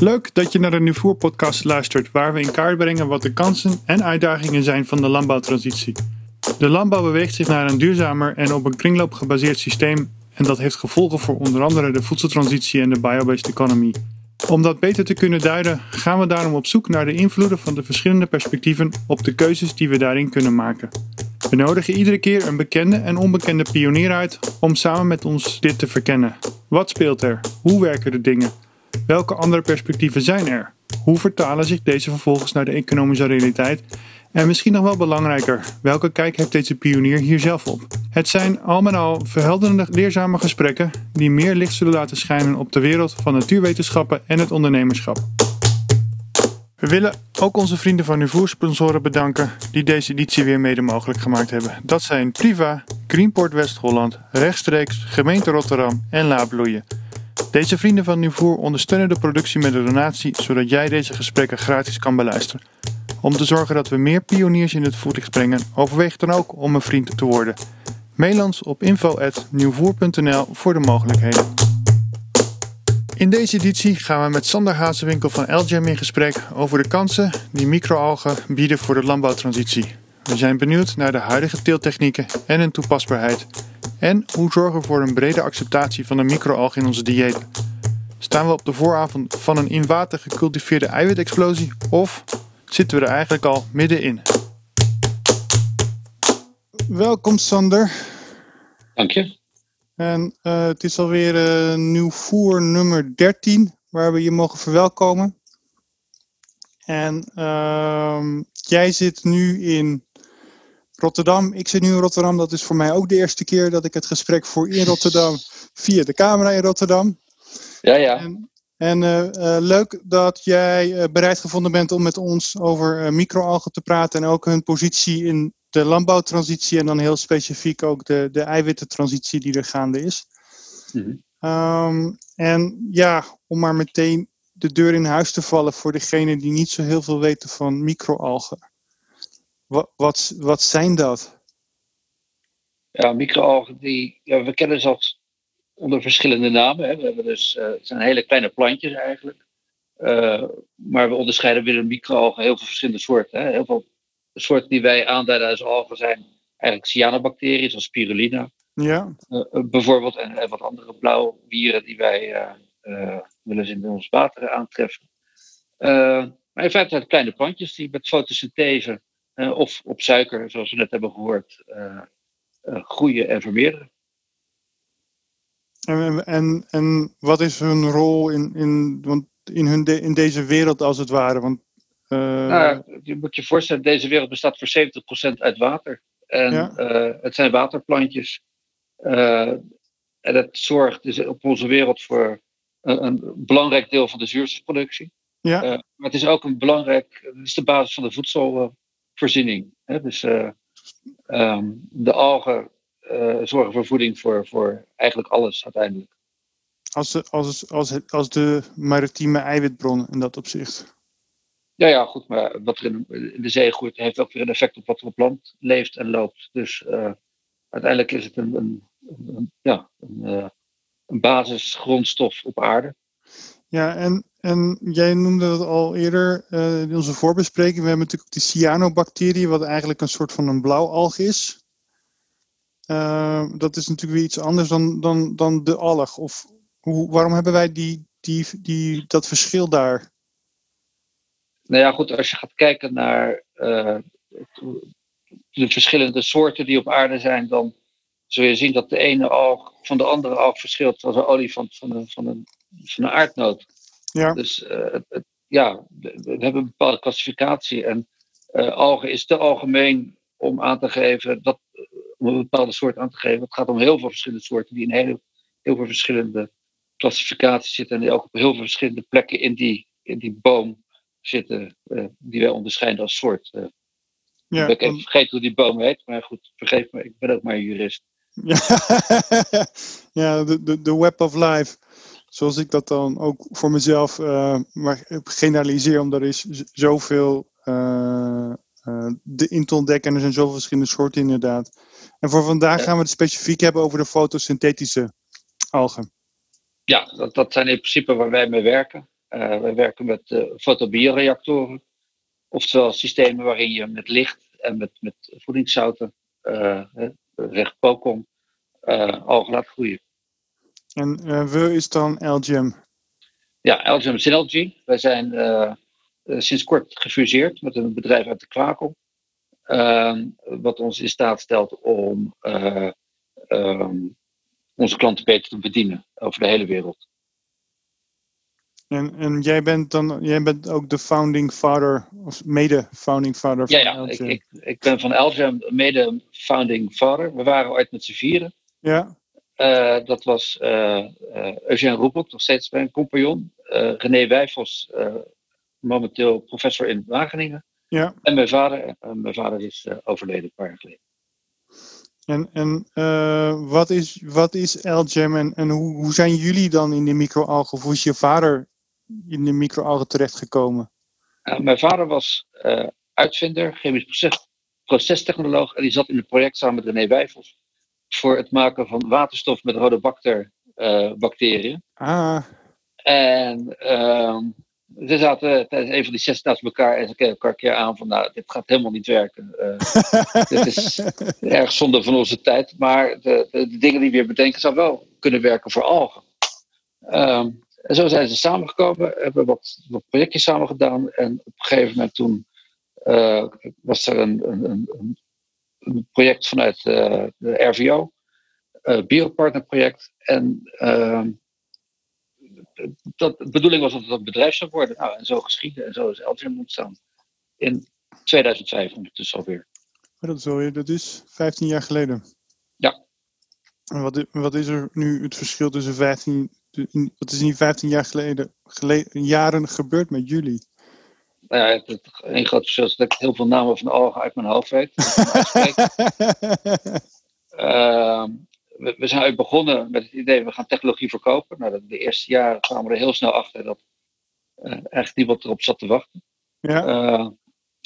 Leuk dat je naar de Nuvoer podcast luistert, waar we in kaart brengen wat de kansen en uitdagingen zijn van de landbouwtransitie. De landbouw beweegt zich naar een duurzamer en op een kringloop gebaseerd systeem en dat heeft gevolgen voor onder andere de voedseltransitie en de biobased economy. Om dat beter te kunnen duiden, gaan we daarom op zoek naar de invloeden van de verschillende perspectieven op de keuzes die we daarin kunnen maken. We nodigen iedere keer een bekende en onbekende pionier uit om samen met ons dit te verkennen. Wat speelt er? Hoe werken de dingen? Welke andere perspectieven zijn er? Hoe vertalen zich deze vervolgens naar de economische realiteit? En misschien nog wel belangrijker, welke kijk heeft deze pionier hier zelf op? Het zijn al met al verhelderende, leerzame gesprekken die meer licht zullen laten schijnen op de wereld van natuurwetenschappen en het ondernemerschap. We willen ook onze vrienden van uw sponsoren bedanken die deze editie weer mede mogelijk gemaakt hebben. Dat zijn Priva, Greenport West-Holland, Rechtstreeks, Gemeente Rotterdam en Laabloeien. Deze vrienden van Nuvoer ondersteunen de productie met een donatie, zodat jij deze gesprekken gratis kan beluisteren. Om te zorgen dat we meer pioniers in het voerlicht brengen, overweeg dan ook om een vriend te worden. Mail ons op info.nieuwvoer.nl voor de mogelijkheden. In deze editie gaan we met Sander Hazewinkel van LGM in gesprek over de kansen die microalgen bieden voor de landbouwtransitie. We zijn benieuwd naar de huidige teeltechnieken en hun toepasbaarheid. En hoe zorgen we voor een brede acceptatie van de microalg in onze dieet? Staan we op de vooravond van een in water gecultiveerde eiwitexplosie of zitten we er eigenlijk al middenin? Welkom Sander. Dank je. En uh, het is alweer uh, nieuw voer nummer 13 waar we je mogen verwelkomen. En uh, jij zit nu in Rotterdam. Ik zit nu in Rotterdam. Dat is voor mij ook de eerste keer dat ik het gesprek voor in Rotterdam via de camera in Rotterdam. Ja, ja. En, en uh, uh, leuk dat jij uh, bereid gevonden bent om met ons over microalgen te praten en ook hun positie in de landbouwtransitie en dan heel specifiek ook de, de eiwittentransitie die er gaande is. Mm -hmm. um, en ja, om maar meteen de deur in huis te vallen voor degenen die niet zo heel veel weten van microalgen. Wat, wat, wat zijn dat? Ja, microalgen, die, ja, we kennen ze als onder verschillende namen. Hè. We hebben dus, uh, het zijn hele kleine plantjes eigenlijk. Uh, maar we onderscheiden binnen microalgen heel veel verschillende soorten. Hè. Heel veel soorten die wij aanduiden als algen zijn eigenlijk cyanobacteriën, zoals spirulina. Ja. Uh, bijvoorbeeld, en, en, wat andere blauwwieren die wij wel eens in ons water aantreffen. maar in feite zijn het kleine plantjes die met fotosynthese of op suiker, zoals we net hebben gehoord, uh, uh, groeien en vermeerderen. En, en, en wat is hun rol in, in, want in, hun de, in deze wereld als het ware? Want, nou, je moet je voorstellen, deze wereld bestaat voor 70% uit water. En ja? het zijn waterplantjes. en dat zorgt dus op onze wereld voor een, een belangrijk deel van de zuurstofproductie. Ja. maar het is ook een belangrijk, het is de basis van de voedsel voorziening. Hè? Dus uh, um, de algen uh, zorgen voor voeding voor, voor eigenlijk alles uiteindelijk. Als de, als, als, als de maritieme eiwitbron in dat opzicht. Ja, ja, goed, maar wat er in, de zee groeit, heeft ook weer een effect op wat er op land leeft en loopt. Dus uh, uiteindelijk is het een, een, een ja, een, een basisgrondstof op aarde. Ja, en, en jij noemde het al eerder uh, in onze voorbespreking. We hebben natuurlijk die cyanobacterie, wat eigenlijk een soort van een blauwalg is. Uh, dat is natuurlijk weer iets anders dan, dan, dan de alg. Of hoe, waarom hebben wij die, die, die, dat verschil daar? Nou ja, goed, als je gaat kijken naar uh, de verschillende soorten die op aarde zijn, dan zul je zien dat de ene alg van de andere alg verschilt als een olifant van een, van een van een aardnoot. Ja. Dus uh, het, ja, we hebben een bepaalde klassificatie. En uh, algen is te algemeen om aan te geven, dat, om een bepaalde soort aan te geven. Het gaat om heel veel verschillende soorten die in heel, heel veel verschillende klassificaties zitten. En die ook op heel veel verschillende plekken in die, in die boom zitten, uh, die wij onderscheiden als soort. ja, ik even vergeten hoe die boom heet, maar goed, vergeef me, ik ben ook maar een jurist. Ja, ja de, de web of life zoals ik dat dan ook voor mezelf uh, maar generaliseer, omdat er is zoveel uh, uh, de in te ontdekken en er zijn zoveel verschillende soorten inderdaad. En voor vandaag gaan we het specifiek hebben over de fotosynthetische algen. Ja, dat, dat zijn in principe waar wij mee werken. wij werken met fotobioreactoren. Oftewel systemen waarin je met licht en met, met voedingszouten, recht pokon, algen laat groeien. En we is dan LGM? Ja, Elgem Synergy. Wij zijn uh, sinds kort gefuseerd met een bedrijf uit de Kwakel. Uh, wat ons in staat stelt om uh, um, onze klanten beter te bedienen over de hele wereld. En, en jij bent dan jij bent ook de founding father, of mede-founding father van ja, ja, ik, ik, ik, ben van Elgem mede-founding father. We waren ooit met z'n vieren. Ja. Uh, dat was uh, uh, Eugène Roepel, nog steeds mijn compagnon. René Wijfels, momenteel professor in Wageningen. Ja. En mijn vader. mijn vader is overleden een paar jaar geleden. En, en wat, is, wat is LGEM en, en hoe, hoe zijn jullie dan in de microalgen? Of hoe is je vader in de microalgen terechtgekomen? mijn vader was uitvinder, chemisch proces, procestechnoloog. En die zat in het project samen met René Wijfels voor het maken van waterstof met rhodobacter uh, bacteriën. Ah. En uh, ze zaten tijdens een van die sessies naast elkaar en ze keken elkaar een keer aan van nou, dit gaat helemaal niet werken. Uh, dit is erg zonde van onze tijd. Maar de, de, de, dingen die we bedenken zou wel kunnen werken voor algen. Um, en zo zijn ze samengekomen, hebben wat, wat projectjes samen gedaan. En op een gegeven moment toen uh, was er een, een, een, een project vanuit uh, de RVO, uh, Biopartnerproject. En dat, de bedoeling was dat het een bedrijf zou worden. Nou, en zo geschieden en zo is Elgin ontstaan. In 2005 ondertussen alweer. Dat, is alweer, dat is 15 jaar geleden. Ja. En wat, wat is er nu het verschil tussen 15, wat is in die 15 jaar geleden, geleden jaren gebeurd met jullie? Nou ja, het, een groot verschil is dat ik heel veel namen van algen uit mijn hoofd weet. uh, we, we, zijn begonnen met het idee, we gaan technologie verkopen. Nou, de eerste jaren kwamen we er heel snel achter dat uh, eigenlijk niemand erop zat te wachten. Ja. Uh,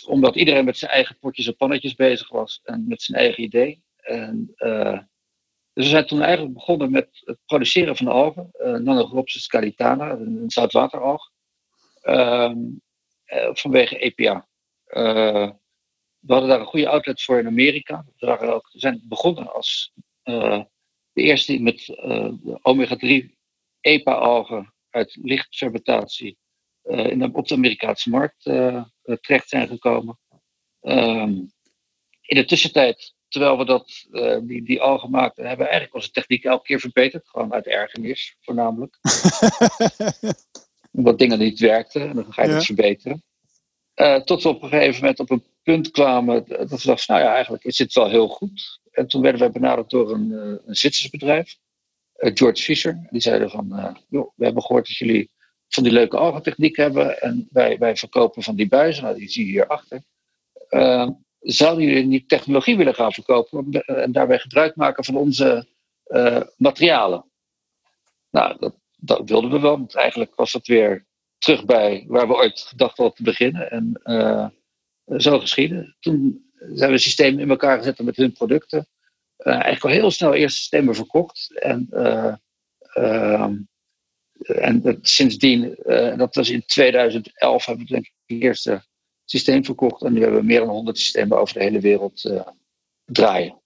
omdat iedereen met zijn eigen potjes en pannetjes bezig was en met zijn eigen idee. En, uh, dus we zijn toen eigenlijk begonnen met het produceren van algen, uh, Nanogropsis calitana, een zoutwateralg. Ehm, uh, vanwege EPA. Uh, we hadden daar een goede outlet voor in Amerika. We, ook, zijn begonnen als uh, de eerste die met omega-3 EPA-algen uit lichtfermentatie in de, op de Amerikaanse markt terecht zijn gekomen. Um, in de tussentijd, terwijl we dat, die, die algen maakten, hebben we eigenlijk onze techniek elke keer verbeterd. Gewoon uit ergernis, voornamelijk. omdat dingen niet werkten. En dan ga je ja. het verbeteren. Uh, tot we op een gegeven moment op een punt kwamen dat we dachten, nou ja, eigenlijk is dit wel heel goed. En toen werden wij benaderd door een, uh, een Zwitsers bedrijf, uh, George Fisher. Die zeiden van, joh, we hebben gehoord dat jullie van die leuke algentechniek hebben en wij, wij verkopen van die buizen, nou, die zie je hierachter. zouden jullie niet technologie willen gaan verkopen en daarbij gebruik maken van onze materialen? Nou, dat, dat wilden we wel, want eigenlijk was het weer terug bij waar we ooit gedacht hadden te beginnen. En uh, zo geschieden. Toen zijn we een systeem in elkaar gezet met hun producten. Uh, eigenlijk al heel snel eerste systemen verkocht. En, uh, en dat, sindsdien, dat was in 2011, hebben we denk het eerste systeem verkocht. En nu hebben we meer dan 100 systemen over de hele wereld draaien.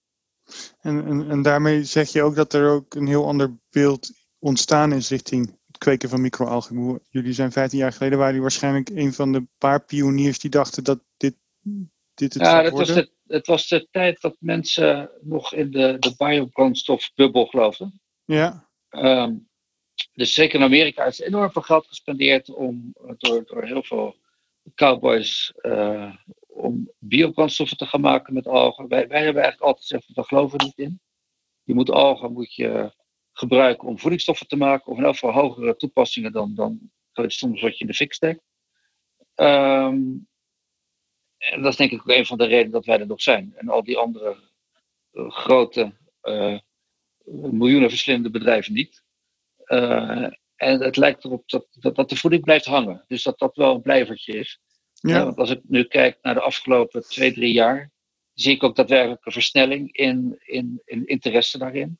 En, en, en daarmee zeg je ook dat er ook een heel ander beeld ontstaan is richting het kweken van microalgen. Jullie zijn 15 jaar geleden, waren jullie waarschijnlijk een van de paar pioniers die dachten dat dit, dit het ja, dat was de, het was de tijd dat mensen nog in de, de biobrandstofbubbel geloofden. Ja. Um, dus zeker in Amerika is enorm veel geld gespendeerd om, door, door heel veel cowboys uh, om biobrandstoffen te gaan maken met algen. Wij, wij hebben eigenlijk altijd gezegd, daar geloven we niet in. Je moet algen moet je gebruiken om voedingsstoffen te maken, of in elk geval hogere toepassingen dan, dan soms wat je in de fik steekt. Um, en dat is denk ik ook een van de redenen dat wij er nog zijn. En al die andere uh, grote, uh, miljoenen verschillende bedrijven niet. Uh, en het lijkt erop dat, dat, dat, de voeding blijft hangen. Dus dat dat wel een blijvertje is. Ja. want als ik nu kijk naar de afgelopen twee, drie jaar, zie ik ook daadwerkelijk een versnelling in, in, in interesse daarin.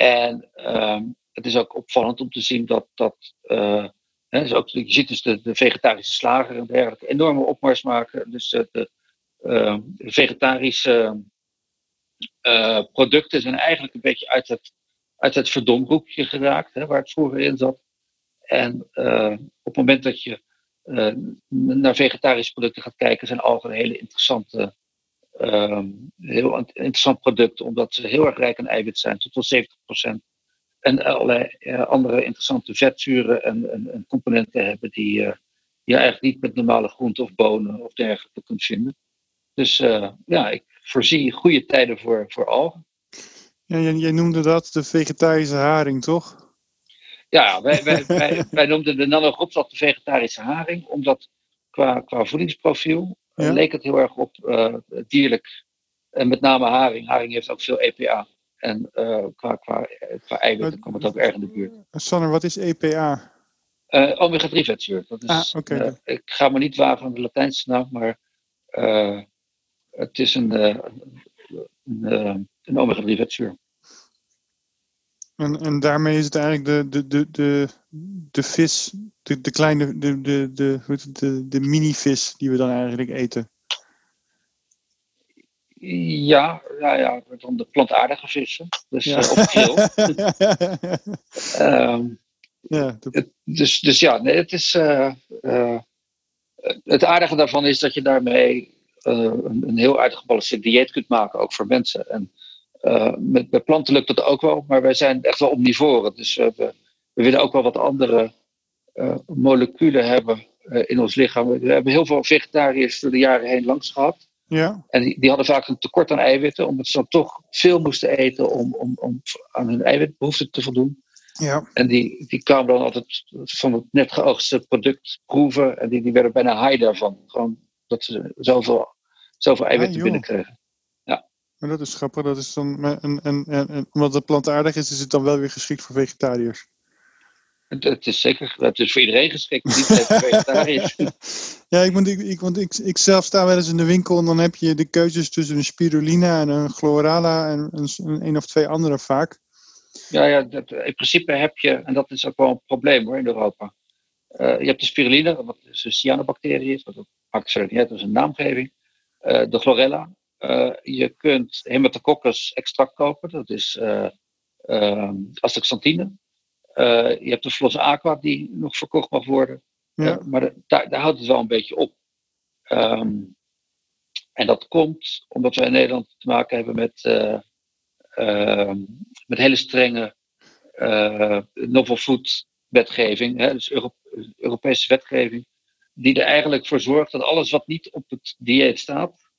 En um, het is ook opvallend om te zien dat, dat uh, dus ook, je ziet dus de, vegetarische slager en dergelijke enorme opmars maken. Dus de, de vegetarische producten zijn eigenlijk een beetje uit het, uit het verdomhoekje geraakt, hè, waar het vroeger in zat. En op het moment dat je naar vegetarische producten gaat kijken, zijn algen hele interessante Um, heel interessant product, omdat ze heel erg rijk aan eiwit zijn, tot wel 70%. En allerlei uh, andere interessante vetzuren en, en, en componenten hebben die uh, je eigenlijk niet met normale groenten of bonen of dergelijke kunt vinden. Dus uh, ja, ik voorzie goede tijden voor, voor algen. Ja, jij, jij, noemde dat de vegetarische haring, toch? Ja, wij, wij, wij, wij noemden de nanogropsat de vegetarische haring, omdat qua, qua voedingsprofiel ja. leek het heel erg op uh, dierlijk. En met name haring. Haring heeft ook veel EPA. En uh, qua, qua, qua eiwitten komt het ook erg in de buurt. Sanner, wat is EPA? Uh, eh, omega-3 vetzuur. Dat is, ah, okay. ik ga me niet wagen aan de Latijnse naam, maar het is een, een, een omega-3 vetzuur. En, en daarmee is het eigenlijk de, de, de, de, de vis, de, de kleine, de, de, de, de, de mini-vis die we dan eigenlijk eten. Ja, ja, ja, dan de plantaardige vissen. Dus ja. uh, op grill. um, ja, de... dus, dus ja, nee, het is. Uh, uh, het aardige daarvan is dat je daarmee een, een heel uitgebalanceerd dieet kunt maken, ook voor mensen. En uh, met, bij planten lukt dat ook wel, maar wij zijn echt wel omnivoren. Dus uh, we, we, willen ook wel wat andere uh, moleculen hebben in ons lichaam. We hebben heel veel vegetariërs door de jaren heen langs gehad. Ja. En die, die, hadden vaak een tekort aan eiwitten, omdat ze dan toch veel moesten eten om, om, om aan hun eiwitbehoeften te voldoen. Ja. En die, die kwamen dan altijd van het net geoogste product proeven. En die, die werden bijna high daarvan. Gewoon dat ze zoveel, zoveel eiwitten ja, binnenkregen. Maar dat is grappig. Dat is dan, en, en, en, en, omdat het plantaardig is, is het dan wel weer geschikt voor vegetariërs. Het, het is zeker, het is voor iedereen geschikt, niet voor vegetariërs. ja, ik, want, ik, ik, want ik, ik zelf sta wel eens in de winkel en dan heb je de keuzes tussen een spirulina en een chlorala en een, een, een of twee andere vaak. Ja, ja dat, in principe heb je, en dat is ook wel een probleem hoor in Europa. Uh, je hebt de spirulina, wat dus een cyanobacterie is, dat maakt verder niet uit, dat is een naamgeving. Uh, de chlorella, uh, je kunt hematococcus extract kopen, dat is uh, uh, astaxanthine. je hebt de Flos Aqua die nog verkocht mag worden. Ja. maar de, daar, daar, houdt het wel een beetje op. Um, en dat komt omdat wij in Nederland te maken hebben met, ehm, met hele strenge novel food wetgeving, hè, dus Euro Europese wetgeving, die er eigenlijk voor zorgt dat alles wat niet op het dieet staat,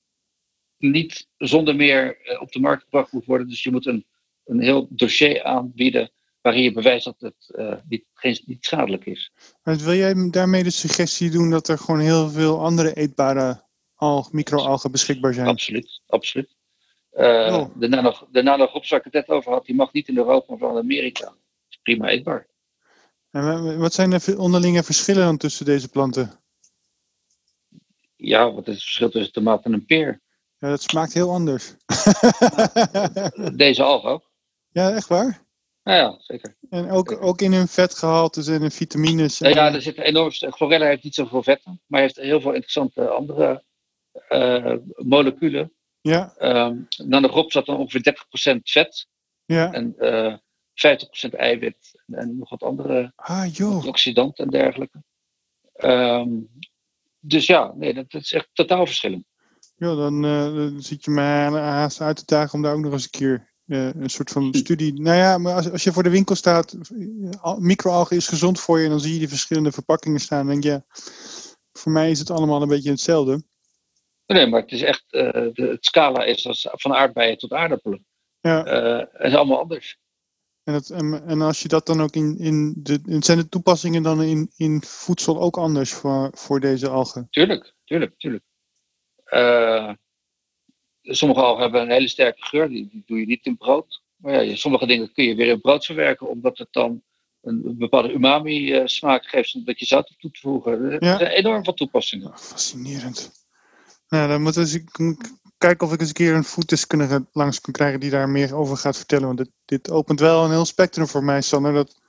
niet zonder meer eh, op de markt gebracht moet worden. Dus je moet een, een heel dossier aanbieden waarin je bewijst dat het uh, niet, geen, niet schadelijk is. Maar wil jij daarmee de suggestie doen dat er gewoon heel veel andere eetbare alg, microalgen beschikbaar zijn? Absoluut, absoluut. Uh, oh. De nano waar ik het net over had, die mag niet in Europa, maar van Amerika. Dat is prima eetbaar. En wat zijn de onderlinge verschillen dan tussen deze planten? Ja, wat is het verschil tussen tomaat en een peer? Ja, dat smaakt heel anders. Deze alg ook. Ja, echt waar? Ja, ja zeker. En ook, ook in hun vetgehaltes en in vitamines. Ja, ja, er zitten enorm. Chlorella heeft niet zoveel vetten, maar heeft heel veel interessante andere uh, moleculen. Ja. Um, Nanogrop zat dan ongeveer 30% vet. Ja. En uh, eh, 50% eiwit. En, en, nog wat andere ah, oxidanten en dergelijke. Um, dus ja, nee, dat, dat is echt totaal verschillend. Ja, dan, uh, dan zit je mij haast uit te dagen om daar ook nog eens een keer uh, een soort van studie. Nou ja, maar als, als je voor de winkel staat, microalgen is gezond voor je en dan zie je die verschillende verpakkingen staan. En denk je, voor mij is het allemaal een beetje hetzelfde. Nee, maar het is echt, uh, de, het scala is als, van aardbeien tot aardappelen. Ja. het is allemaal anders. En, en, en, als je dat dan ook in, in de. Zijn de toepassingen dan in, in voedsel ook anders voor, voor deze algen? Tuurlijk, tuurlijk, tuurlijk. Uh, sommige algen hebben een hele sterke geur, die, die, doe je niet in brood. Maar ja, sommige dingen kun je weer in brood verwerken, omdat het dan een, bepaalde umami-smaak geeft, zonder dat je zout toe te voegen. Er zijn enorm veel toepassingen. Fascinerend. Nou, dan moet ik kijken of ik eens een keer een voetdeskundige langs kan krijgen die daar meer over gaat vertellen. Want dit, dit opent wel een heel spectrum voor mij, Sander. Dat,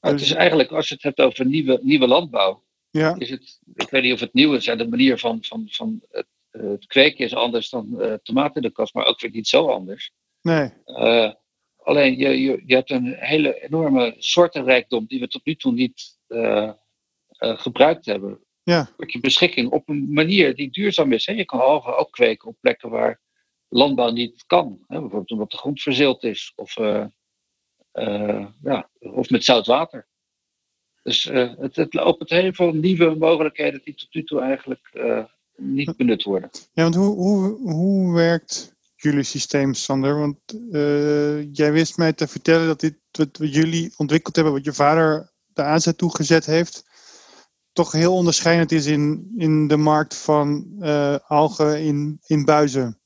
het is eigenlijk, als je het hebt over nieuwe, nieuwe landbouw, Ja, is het, ik weet niet of het nieuw is, de manier van, van, van het, eh, het kweken is anders dan eh tomaten in de kast, maar ook weer niet zo anders. nee. Eh, alleen je, je, je hebt een hele enorme soortenrijkdom die we tot nu toe niet eh, eh, gebruikt hebben. Ja. Tot je beschikking op een manier die duurzaam is. Hè. Je kan algen ook kweken op plekken waar landbouw niet kan. Hè. Bijvoorbeeld omdat de grond verzeeld is of, eh, eh, ja, of met zout water. Dus eh, het, het opent heel veel nieuwe mogelijkheden die tot nu toe eigenlijk eh, niet benut worden. Ja, want hoe, hoe, hoe werkt jullie systeem, Sander? Want eh, jij wist mij te vertellen dat dit wat jullie ontwikkeld hebben, wat je vader de aanzet toegezet heeft, toch heel onderscheidend is in, in de markt van eh, algen in, in buizen.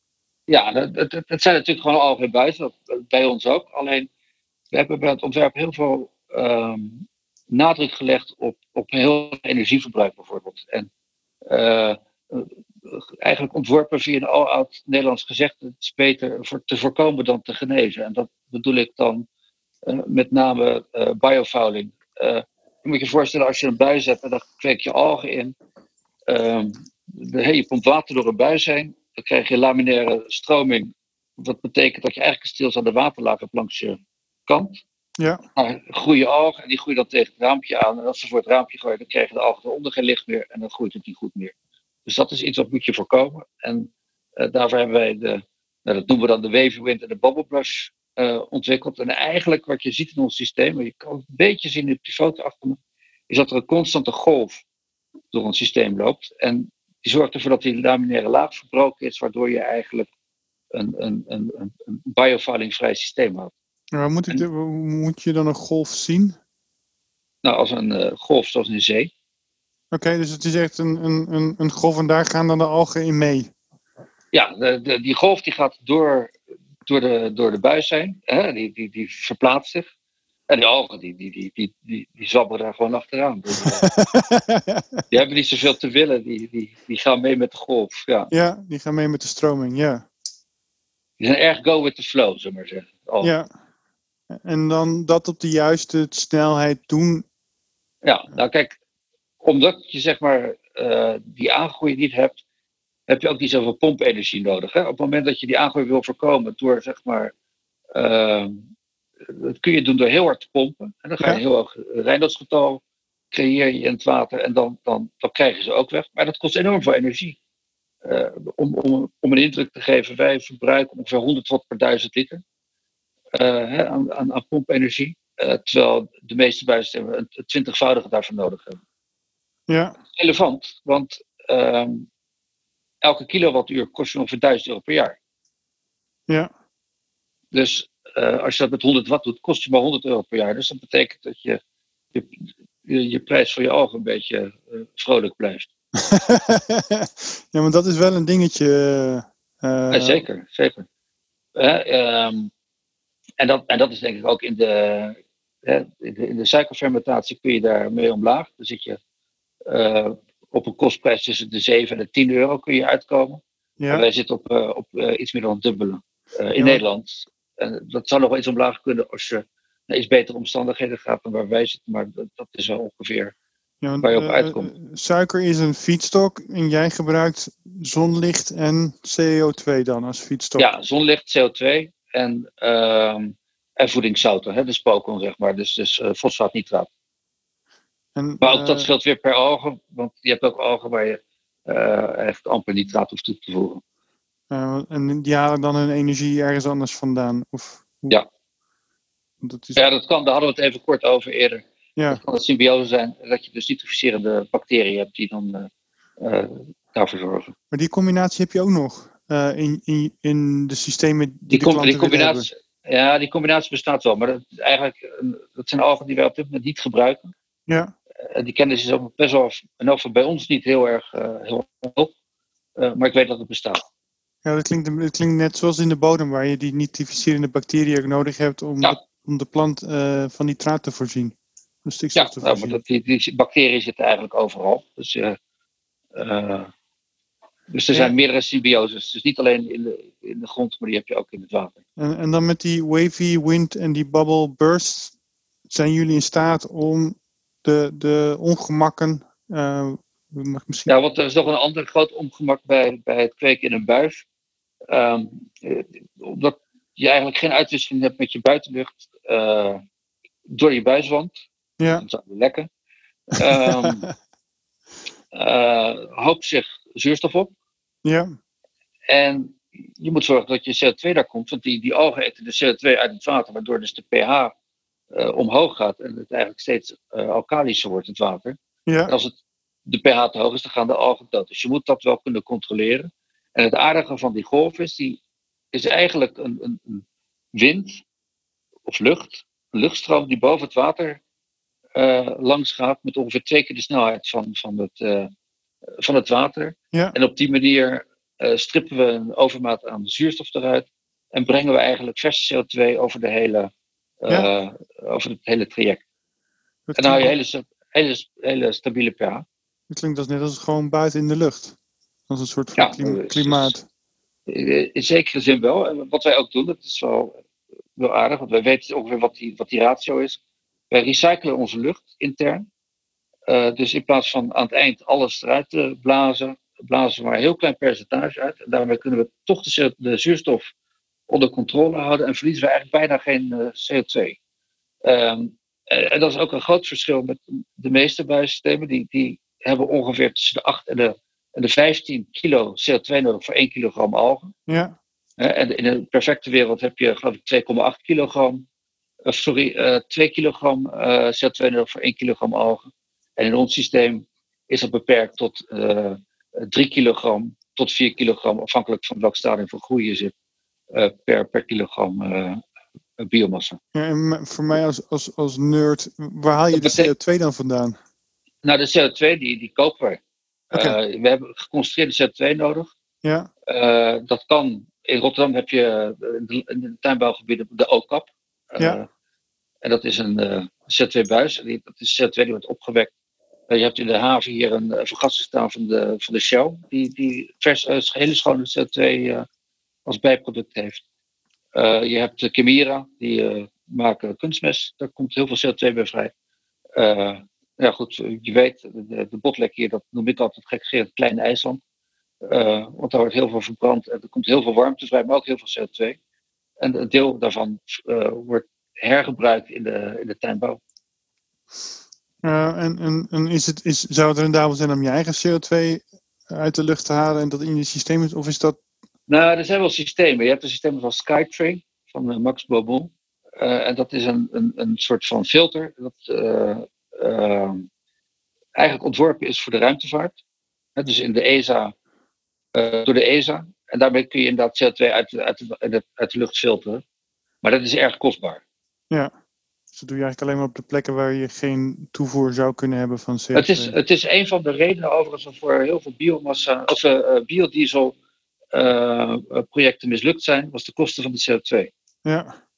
Ja, dat, dat, zijn natuurlijk gewoon algemeen buiten, dat- bij ons ook. Alleen, we hebben bij het ontwerp heel veel ehm, nadruk gelegd op, op heel energieverbruik bijvoorbeeld. En eh, eigenlijk ontworpen via een aloud Nederlands gezegde, het is beter voor, te voorkomen dan te genezen. En dat bedoel ik dan eh, met name eh, biofouling. Eh, je moet je voorstellen, als je een buis hebt en dan kweek je algen in, ehm, de, hey, je pompt water door een buis heen, dan krijg je laminaire stroming. Dat betekent dat je eigenlijk een stilstaande waterlaag hebt langs je kant. Ja, Nou, groeien algen en die groeien dan tegen het raampje aan. En als ze voor het raampje gooien, dan krijgen de algen eronder geen licht meer en dan groeit het niet goed meer. Dus dat is iets wat moet je voorkomen. En eh, daarvoor hebben wij de, nou, dat noemen we dan de wavy wind en de bubble brush eh, ontwikkeld. En eigenlijk wat je ziet in ons systeem, en je kan het een beetje zien op die foto achter me, is dat er een constante golf door ons systeem loopt. En die zorgt ervoor dat die laminaire laag verbroken is, waardoor je eigenlijk een, een, een, een, een biofouling-vrij systeem houdt. maar hoe moet, ik, de- hoe moet je dan een golf zien? Nou, als een eh, golf zoals in de zee. Oké, dus het is echt een, een, een, een golf en daar gaan dan de algen in mee. Ja, de, de, die golf die gaat door, door, de, door de buis heen. Hè? Die, die, die verplaatst zich. En die algen die, die, die, die, die, die zwabberen daar gewoon achteraan. Dus, eh, die hebben niet zoveel te willen. Die, die, die gaan mee met de golf. Ja. ja, die gaan mee met de stroming, ja. Die zijn erg go with the flow, zullen we maar zeggen. Ja. En dan dat op de juiste snelheid doen. Ja, nou kijk, omdat je zeg maar eh, die aangroei niet hebt, heb je ook niet zoveel pompenergie nodig. Hè? Op het moment dat je die aangroei wil voorkomen door zeg maar, ehm, dat kun je doen door heel hard te pompen. En dan ga je een heel hoog Reynoldsgetal creëer je in het water en dan, dan, dan krijg je ze ook weg. Maar dat kost enorm veel energie. Eh, om, om, om een indruk te geven, wij verbruiken ongeveer 100 watt per 1000 liter hè, aan, aan, aan pompenergie. Terwijl de meeste buizen een een twintigvoudige daarvan nodig hebben. Ja, Relevant, want ehm, elke kilowattuur kost je ongeveer 1000 euro per jaar. ja, Dus eh, als je dat met 100 watt doet, kost je maar 100 euro per jaar. Dus dat betekent dat je je, je, je prijs voor je ogen een beetje eh, vrolijk blijft. ja, maar dat is wel een dingetje. eh, Ja, zeker, zeker. Ehm, en, dat, en dat is denk ik ook in de, in de, in de suikerfermentatie kun je daar mee omlaag. Dan zit je eh, op een kostprijs tussen de 7 en de 10 euro kun je uitkomen. En Ja, wij zitten op, eh, op eh, iets meer dan het dubbele in Ja. Nederland. En dat zou nog wel iets omlaag kunnen als je naar iets betere omstandigheden gaat dan waar wij zitten. Maar dat, dat is wel ongeveer. ja, want, waar je op uitkomt. suiker is een feedstock en jij gebruikt zonlicht en CO2 dan als feedstock. Ja, zonlicht, CO2 en, ehm en voedingszouten. Hè, de spoken, zeg maar. Dus, dus fosfaatnitraat. En, Maar ook dat eh, scheelt weer per algen. Want je hebt ook algen waar je eh, echt amper nitraat hoeft toe te voegen. eh, en die halen dan hun energie ergens anders vandaan. Of, hoe- Ja. Dat is, Ja, dat kan. Daar hadden we het even kort over eerder. ja. Het kan een symbiose zijn dat je dus nitrificerende bacteriën hebt die dan daarvoor zorgen. Maar die combinatie heb je ook nog in, in, in de systemen die, Die, com- die combinatie, ja, die combinatie bestaat wel, maar dat, eigenlijk, dat zijn algen die wij op dit moment niet gebruiken. Ja, die kennis is ook best wel, in elk geval bij ons niet heel erg eh, heel hoog. Eh, maar ik weet dat het bestaat. ja dat, klinkt, dat klinkt net zoals in de bodem, waar je die nitrificerende bacteriën ook nodig hebt om, Ja. de, om de plant eh, van nitraat te voorzien. Stikstof Ja, te nou, maar dat, die, die bacteriën zitten eigenlijk overal. Dus, eh, eh, dus er Ja. zijn meerdere symbioses. Dus niet alleen in de, in de grond, maar die heb je ook in het water. En, en dan met die wavy wind en die bubble burst zijn jullie in staat om de, de ongemakken. Uh, misschien... Ja, want er is nog een ander groot ongemak bij, bij het kweken in een buis. Um, omdat je eigenlijk geen uitwisseling hebt met je buitenlucht uh, door je buiswand. Ja. Dat is lekker. Um, uh, hoopt zich zuurstof op. Ja. En je moet zorgen dat je CO2 daar komt, want die, die algen eten de CO2 uit het water, waardoor dus de pH uh, omhoog gaat en het eigenlijk steeds uh, alkalischer wordt, het water. Ja. En als het, de pH te hoog is, dan gaan de algen dood. Dus je moet dat wel kunnen controleren. En het aardige van die golf is, die is eigenlijk een, een, een wind of lucht, een luchtstroom die boven het water uh, langs gaat met ongeveer twee keer de snelheid van, van, het, van het water. Ja. En op die manier strippen we een overmaat aan zuurstof eruit en brengen we eigenlijk verse CO2 over de hele ja. uh, over het hele traject. Dat en dan hou je hele, hele, hele stabiele pH. Het klinkt als net als gewoon buiten in de lucht. Als een soort van ja, klimaat. In zekere zin wel. En wat wij ook doen, dat is wel, wel aardig, want wij weten ongeveer wat die, wat die ratio is. Wij recyclen onze lucht intern. Uh, dus in plaats van aan het eind alles eruit te blazen, blazen we maar een heel klein percentage uit. En daarmee kunnen we toch de, de zuurstof onder controle houden en verliezen we eigenlijk bijna geen uh, CO2. Um, en dat is ook een groot verschil met de meeste buissystemen. Die, die hebben ongeveer tussen de 8 en de, en de 15 kilo CO2 nodig voor 1 kilogram algen. Ja. En in een perfecte wereld heb je geloof ik 2,8 kilogram, uh, sorry, 2 kilogram CO2 nodig voor 1 kilogram algen. En in ons systeem is dat beperkt tot 3 kilogram tot 4 kilogram, afhankelijk van welk stadium van groei je zit. Uh, per, per kilogram uh, biomassa. En voor mij als, als, als nerd, waar haal je de CO2 dan vandaan? Nou, de CO2 die, die kopen wij. Okay. Uh, we hebben geconcentreerde CO2 nodig. Ja. dat kan, in Rotterdam heb je in de tuinbouwgebieden de OCAP. ja. En dat is een CO2-buis. Dat is CO2 die wordt opgewekt. je hebt in de haven hier een vergassing staan van de, van de Shell. Die, die vers, hele schone CO2 als bijproduct heeft. Uh, je hebt de Chimera, die uh, maken kunstmest. Daar komt heel veel CO2 bij vrij. Uh, ja, goed, je weet, de, botlek hier, dat noem ik altijd gek klein IJsland. want daar wordt heel veel verbrand en er komt heel veel warmte vrij, maar ook heel veel CO2. En een deel daarvan wordt hergebruikt in de, in de tuinbouw. en en, en is het, is, zou het rendabel zijn om je eigen CO2 uit de lucht te halen en dat in je systeem is? Of is dat nou, er zijn wel systemen. Je hebt een systeem van Skytrain van uh, Max Bobon. Uh, en dat is een, een, een soort van filter dat uh, eigenlijk ontworpen is voor de ruimtevaart. dus in de ESA, door de ESA. En daarmee kun je inderdaad CO2 uit, uit, uit, uit de lucht filteren. Maar dat is erg kostbaar. Ja, dus dat doe je eigenlijk alleen maar op de plekken waar je geen toevoer zou kunnen hebben van CO2. Het is, het is een van de redenen overigens voor heel veel biomassa, of uh, biodiesel projecten mislukt zijn, was de kosten van de CO2. Ja.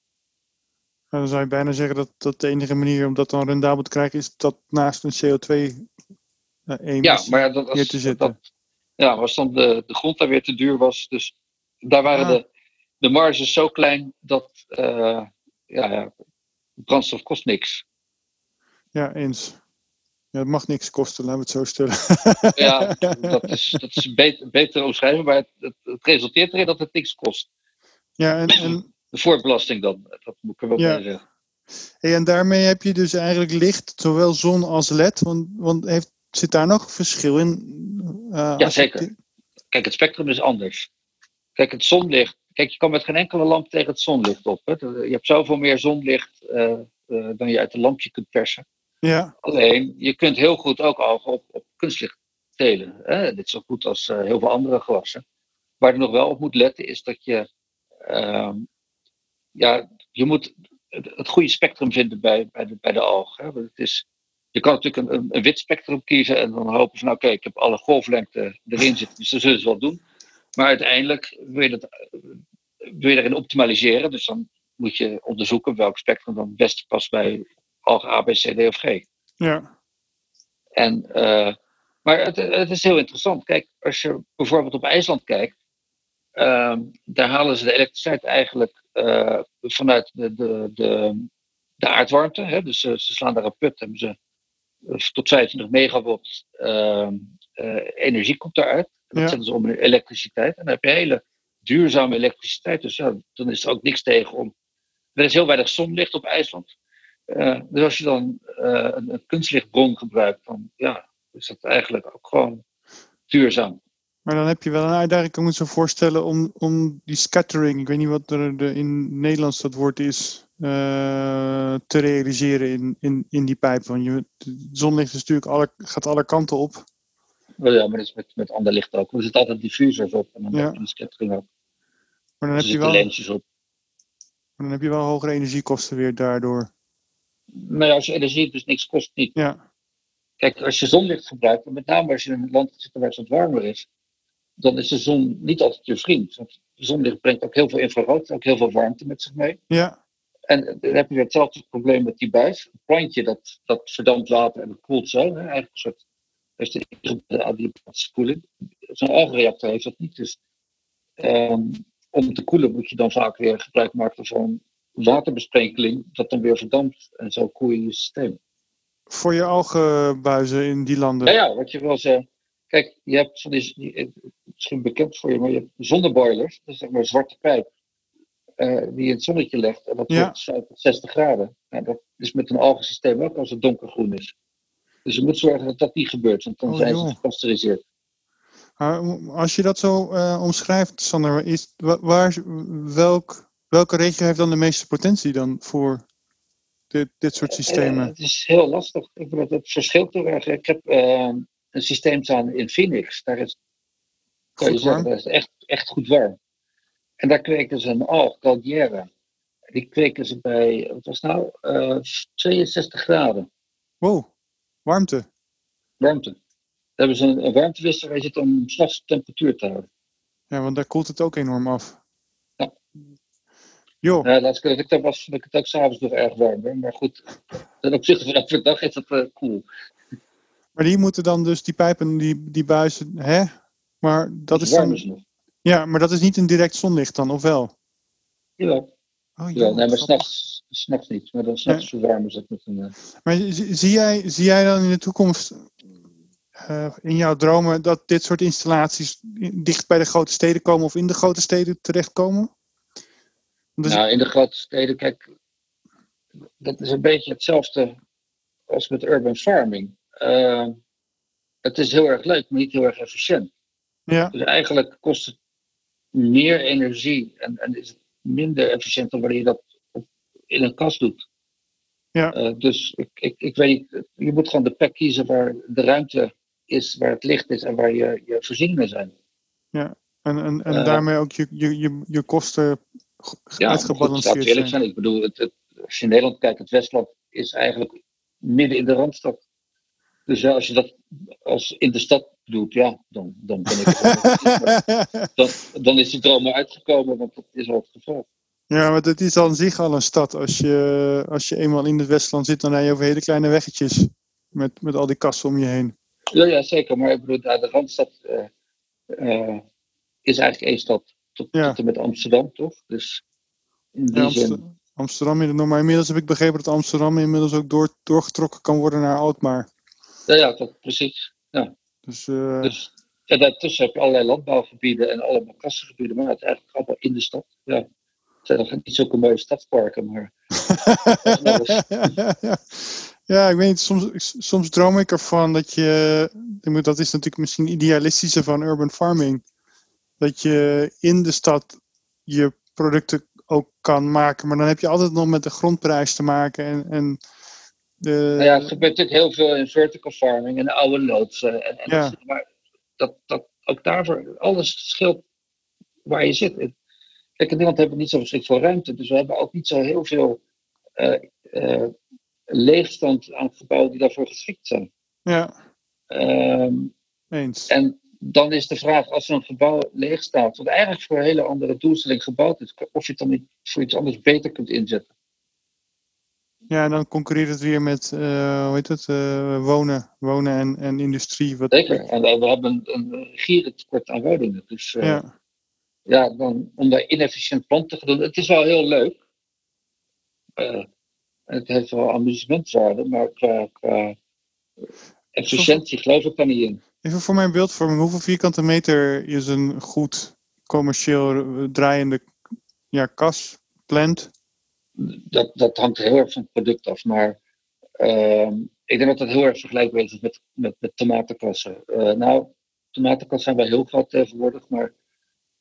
Dan zou je bijna zeggen dat, dat de enige manier om dat dan rendabel te krijgen is dat naast een CO2-emissie ja, maar ja, dat, als, te. Dat, ja, als dan de, de grond daar weer te duur was. Dus daar waren de, de marges zo klein dat uh, ja, ja, brandstof kost niks. Ja, eens. Ja, het mag niks kosten, laten we het zo stellen. Ja, dat is, dat is beter, beter omschrijven, maar het, het, resulteert erin dat het niks kost. Ja, en, en, De voorbelasting dan, dat moet ik er wel Ja. bij zeggen. hey, en daarmee heb je dus eigenlijk licht, zowel zon als led. Want, want heeft, zit daar nog verschil in? Uh, Ja, als je- zeker. Kijk, het spectrum is anders. Kijk, het zonlicht. Kijk, je kan met geen enkele lamp tegen het zonlicht op. Hè. Je hebt zoveel meer zonlicht eh, eh, dan je uit een lampje kunt persen. Ja, Alleen, je kunt heel goed ook algen op, op kunstlicht telen. Hè? Dit is zo goed als eh, heel veel andere gewassen. Waar je nog wel op moet letten, is dat je. ehm, ja, je moet het, goede spectrum vinden bij, bij, de, bij de alg. Hè? Het is, je kan natuurlijk een, een, wit spectrum kiezen en dan hopen van, oké, ik heb alle golflengte erin zitten, dus dat zullen ze wel doen. Maar uiteindelijk wil je, dat, wil je daarin optimaliseren, dus dan moet je onderzoeken welk spectrum dan het beste past bij alg A, B, C, D of G. ja, En, eh, maar het, het is heel interessant. Kijk, als je bijvoorbeeld op IJsland kijkt, ehm, daar halen ze de elektriciteit eigenlijk eh, vanuit de, de, de, de aardwarmte. Hè, dus ze slaan daar een put, hebben ze tot 25 megawatt ehm, energie komt daaruit. Dat zetten ze om in elektriciteit. En dan heb je hele duurzame elektriciteit. Dus ja, dan is er ook niks tegen om. Er is heel weinig zonlicht op IJsland. Dus als je dan een, een kunstlichtbron gebruikt, dan ja, is dat eigenlijk ook gewoon duurzaam. Maar dan heb je wel een uitdaging, ik moet zo voorstellen, om, om die scattering, ik weet niet wat er de, in Nederlands dat woord is, uh, te realiseren in, in, in die pijp. Want je, zonlicht is natuurlijk alle, gaat alle kanten op. Ja, maar dat is met, met ander licht ook. Er zitten altijd diffusers op en dan ja. heb je een scattering ook. Maar dan, heb je wel, lensjes op. Maar dan heb je wel hogere energiekosten weer daardoor. Maar als je energie dus niks kost niet. Ja. Kijk, als je zonlicht gebruikt, met name als je in een land zit waar het wat warmer is, dan is de zon niet altijd je vriend. Want zonlicht brengt ook heel veel infrarood, ook heel veel warmte met zich mee. Ja. En dan heb je weer hetzelfde probleem met die buis. Een plantje dat, dat verdampt water en dat koelt zo. Hè? Eigenlijk een soort heeft de adiabatische koeling. Zo'n algenreactor heeft dat niet. Dus um, om te koelen moet je dan vaak weer gebruik maken van waterbesprenkeling, dat dan weer verdampt. En zo koel je systeem. Voor je algenbuizen in die landen? Ja, ja wat je wel zegt. Kijk, je hebt van die, misschien bekend voor je, maar je hebt zonneboilers, dat is zeg maar een zwarte pijp, uh, die je in het zonnetje legt en dat wordt ja. 60 graden. Nou, dat is met een algensysteem ook als het donkergroen is. Dus je moet zorgen dat dat niet gebeurt, want dan oh, zijn ze gepasteuriseerd. Als je dat zo uh, omschrijft, Sander, is, waar, welk, welke regio heeft dan de meeste potentie dan voor dit, dit soort systemen? Uh, het is heel lastig. Ik bedoel, het verschilt heel erg. Ik heb een systeem staan in Phoenix. Daar is, kan je zeggen, dat is echt, echt goed warm. En daar kweken ze een alg, Caldera. Die kweken ze bij, wat was nou, 62 graden. Wow. Warmte? Warmte. Daar hebben ze een, een warmtewisser waar je zit om s'nachts temperatuur te houden. Ja, want daar koelt het ook enorm af. Ja. Jo. Laatst keer dat ik daar was, vond ik het ook s'avonds nog erg warm. Maar goed, ten opzichte van de dag is dat uh, cool. Maar die moeten dan dus, die pijpen, die, die buizen, hè? Maar dat, is dan... nog. Ja, maar dat is niet een direct zonlicht dan, of wel? Ja. Oh, ja, nee, maar s'nachts, s'nachts niet. Maar dan s'nachts verwarmen ze het met een... Uh... Maar zie jij, zie jij dan in de toekomst, uh, in jouw dromen, dat dit soort installaties dicht bij de grote steden komen of in de grote steden terechtkomen? Dus... Nou, in de grote steden, kijk, dat is een beetje hetzelfde als met urban farming. Uh, het is heel erg leuk, maar niet heel erg efficiënt. Ja. Dus eigenlijk kost het meer energie en, en is het minder efficiënt dan wanneer je dat in een kast doet. Ja. Uh, dus ik, ik, ik weet, je moet gewoon de plek kiezen waar de ruimte is, waar het licht is en waar je, je voorzieningen zijn. Ja, en, en, en uh, daarmee ook je, je, je, je kosten ja, uitgebalanceerd goed, zijn. zijn. Ik bedoel, het, het, als je in Nederland kijkt, het Westland is eigenlijk midden in de Randstad. Dus ja, als je dat als in de stad doet, ja, dan, dan ben ik dan, dan is die droom maar uitgekomen, want dat is al het geval. Ja, maar het is aan zich al een stad. Als je, als je eenmaal in het Westland zit, dan rij je over hele kleine weggetjes. Met, met al die kassen om je heen. Ja, ja zeker. Maar ik bedoel, de Randstad uh, uh, is eigenlijk één stad. Tot, ja. tot en met Amsterdam, toch? Dus in die ja, Amsterdam, zin... Amsterdam, maar inmiddels heb ik begrepen dat Amsterdam inmiddels ook door, doorgetrokken kan worden naar Alkmaar. Ja, ja dat, precies. Ja. Dus, uh... dus ja, daartussen heb je allerlei landbouwgebieden en allemaal kassengebieden, maar het is eigenlijk allemaal in de stad. Ja. Het zijn nog niet zulke mooie stadsparken, maar. ja, ik weet niet, soms, soms droom ik ervan dat je. Dat is natuurlijk misschien idealistische van urban farming. Dat je in de stad je producten ook kan maken, maar dan heb je altijd nog met de grondprijs te maken. En, en de... Nou ja, het gebeurt natuurlijk heel veel in vertical farming en oude loodsen. En, en ja. maar dat, dat, ook daarvoor, alles scheelt waar je zit. Kijk, in Nederland hebben we niet zo verschrikkelijk veel ruimte, dus we hebben ook niet zo heel veel uh, uh, leegstand aan gebouwen die daarvoor geschikt zijn. Ja. Um, Eens. En dan is de vraag, als zo'n gebouw leeg staat, wat eigenlijk voor een hele andere doelstelling gebouwd is, of je het dan niet voor iets anders beter kunt inzetten. Ja, dan concurreert het weer met, uh, hoe heet het, uh, wonen, wonen en, en industrie. Wat... Zeker, en we hebben een, een gierentekort aan woningen. Dus uh, ja. ja, dan, om daar inefficiënt plan te gaan doen, het is wel heel leuk. het heeft wel amusementwaarde, maar qua, qua efficiëntie geloof ik daar niet in. Even voor mijn beeldvorming, hoeveel vierkante meter is een goed commercieel draaiende ja, kas, plant? Dat, dat hangt heel erg van het product af, maar uh, ik denk dat dat heel erg vergelijkbaar is met, met, met tomatenkassen. Uh, nou, tomatenkassen zijn wel heel groot tegenwoordig, maar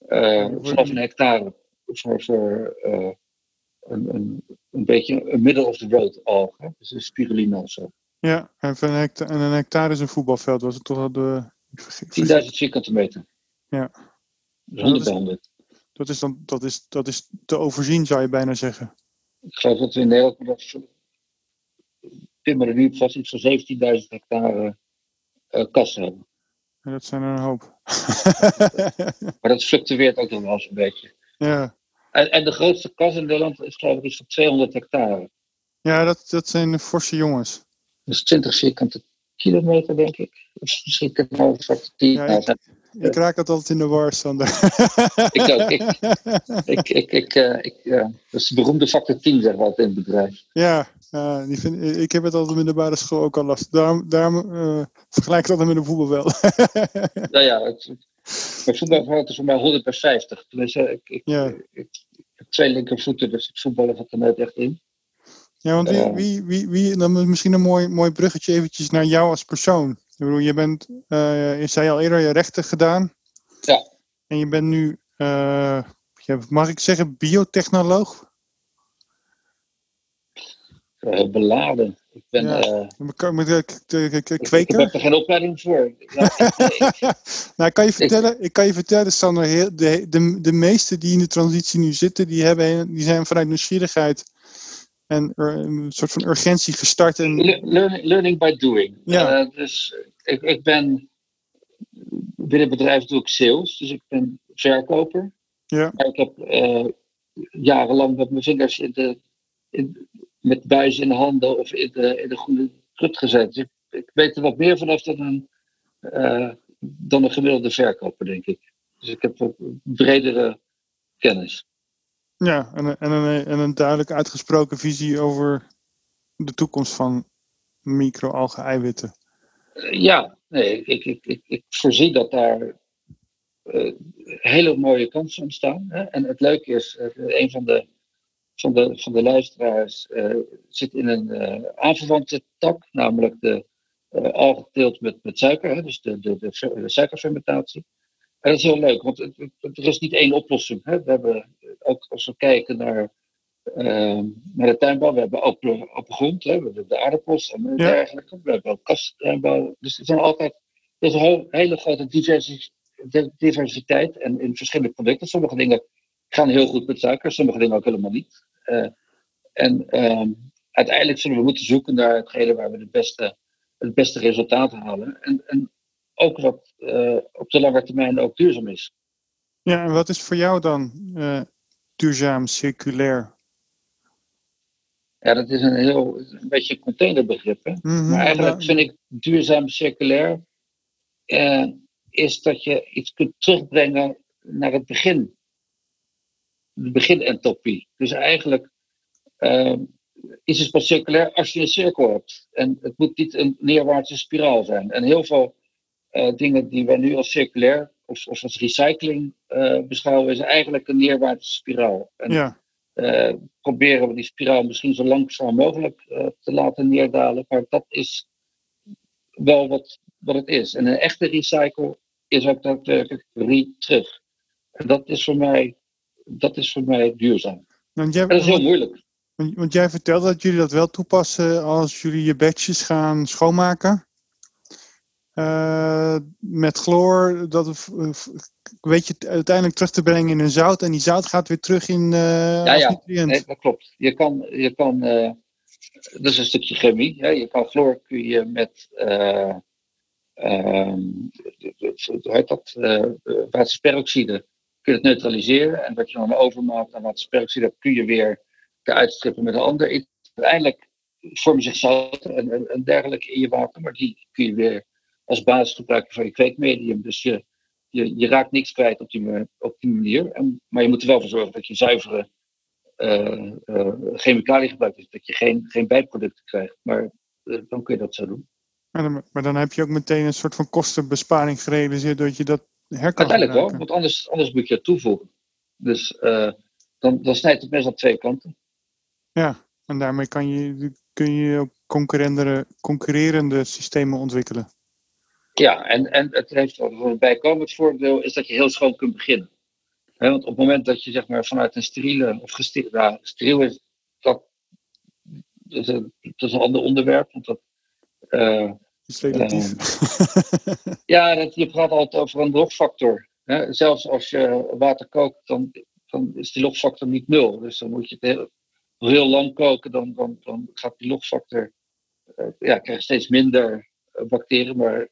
uh, vanaf een hectare voor, voor uh, een, een, een beetje een middle of the road alg, dus een spirulina of zo. Ja, en een hectare, en een hectare is een voetbalveld, was het toch al de... 10.000 vierkante meter. Ja. Dus 100 bij 100. Dat is, dan, dat, is, dat is te overzien, zou je bijna zeggen. Ik geloof dat we in Nederland, dat pin me er nu vast, iets van 17.000 hectare uh, kassen hebben. Dat zijn er een hoop. maar dat fluctueert ook nog wel eens een beetje. Ja. En, en de grootste kas in Nederland is geloof ik iets van 200 hectare. Ja, dat, dat zijn forse jongens. Dus 20 vierkante kilometer, denk ik. Of misschien kan het over 10. Ja, ik, ik raak het altijd in de war, Sander. ik ook. Ik, ik, ik, ik, uh, ik uh, dat is de beroemde factor 10, zeg maar, in het bedrijf. Ja, uh, die vind, ik heb het altijd in de basisschool ook al last. Daarom, daarom vergelijk ik het altijd met de voetbal wel. nou ja, het, mijn voetbal is voor mij 100 bij 50. Dus, ik, ik, ja. ik, ik, heb twee linkervoeten, dus het voetballen gaat er nooit echt in. Ja, want wie, wie, wie, wie, dan misschien een mooi, mooi bruggetje eventjes naar jou als persoon. Ik bedoel, je bent, uh, je zei al eerder, je rechten gedaan. Ja. En je bent nu, uh, mag ik zeggen, biotechnoloog? Uh, beladen. Ik ben. Ja. Ik, ik, ik heb er geen opleiding voor. nou, kan je vertellen, ik kan je vertellen, Sander, de, de, de meesten die in de transitie nu zitten, die, hebben, die zijn vanuit nieuwsgierigheid en een soort van urgentie gestart. En... Learning, learning by doing. Ja. Uh, dus ik, ik ben binnen het bedrijf doe ik sales, dus ik ben verkoper. Ja. Maar ik heb uh, jarenlang met mijn vingers in de, in, met buizen in de handen of in de, in de goede krut gezet. Dus ik, ik weet er wat meer vanaf dan een, uh, dan een gemiddelde verkoper, denk ik. Dus ik heb een bredere kennis. Ja, en, en, een, en een duidelijk uitgesproken visie over de toekomst van micro-algen-eiwitten. Ja, nee, ik, ik, ik, ik voorzie dat daar uh, hele mooie kansen ontstaan. Hè? En het leuke is, uh, een van de, van de, van de luisteraars uh, zit in een aanverwante tak, namelijk de algenteelt met, met suiker, hè? dus de, de, de, de suikerfermentatie. En dat is heel leuk, want het, het, er is niet één oplossing. Hè? We hebben ook als we kijken naar, uh, naar de tuinbouw, we hebben ook op grond, hè? we hebben de aardappels en dergelijke. We hebben ook kasttuinbouw. Dus er zijn altijd er is een hele grote diversiteit en in verschillende producten. Sommige dingen gaan heel goed met suiker, sommige dingen ook helemaal niet. Uh, en uh, uiteindelijk zullen we moeten zoeken naar hetgene waar we de beste, het beste resultaat halen. En, en ook wat uh, op de lange termijn ook duurzaam is. Ja, en wat is voor jou dan uh, duurzaam, circulair? Ja, dat is een heel een beetje een containerbegrip. Hè? Mm -hmm, maar eigenlijk ja. vind ik duurzaam, circulair uh, is dat je iets kunt terugbrengen naar het begin. De beginentropie. Dus eigenlijk is het pas circulair als je een cirkel hebt. En het moet niet een neerwaartse spiraal zijn. En heel veel dingen die wij nu als circulair of, of als recycling uh, beschouwen, is eigenlijk een neerwaartse spiraal. En, ja. uh, proberen we die spiraal misschien zo langzaam mogelijk te laten neerdalen. Maar dat is wel wat, wat het is. En een echte recycle is ook daadwerkelijk re terug. En dat is voor mij, dat is voor mij duurzaam. Want jij, en dat is heel moeilijk. Want, want jij vertelde dat jullie dat wel toepassen als jullie je badges gaan schoonmaken. Uh, met chloor, dat weet je uiteindelijk terug te brengen in een zout en die zout gaat weer terug in uh, ja, ja. Nee, dat klopt. Je kan, je kan uh, dat is een stukje chemie. Hè? Je kan chloor kun je met heet dat? watersperoxide kun je het neutraliseren en wat je dan overmaakt aan watersperoxide dat kun je weer uitstrippen met een ander. Uiteindelijk vormen zich en, en, en dergelijke in je water, maar die kun je weer als basis gebruiken van je kweekmedium. Dus je, je, je raakt niks kwijt op die, op die manier. En, maar je moet er wel voor zorgen dat je zuivere uh, chemicaliën gebruikt, dus dat je geen, geen bijproducten krijgt. Maar dan kun je dat zo doen. Maar dan, maar dan, heb je ook meteen een soort van kostenbesparing gerealiseerd doordat je dat her kan Uiteindelijk wel, want anders, anders moet je het toevoegen. Dus dan, dan snijdt het best aan twee kanten. Ja, en daarmee kan je, kun je ook concurrerende, concurrerende systemen ontwikkelen. Ja, en, en het heeft een bijkomend voordeel is dat je heel schoon kunt beginnen. want op het moment dat je zeg maar, vanuit een steriele of gesteriel, nou, steriel is, dat, dat, is een, dat is een ander onderwerp. Want dat, uh, is relatief. Uh, ja, dat, je praat altijd over een logfactor. Zelfs als je water kookt, dan, dan is die logfactor niet nul. Dus dan moet je het heel, heel lang koken, dan, dan, dan gaat die logfactor, uh, ja, krijg je steeds minder bacteriën, maar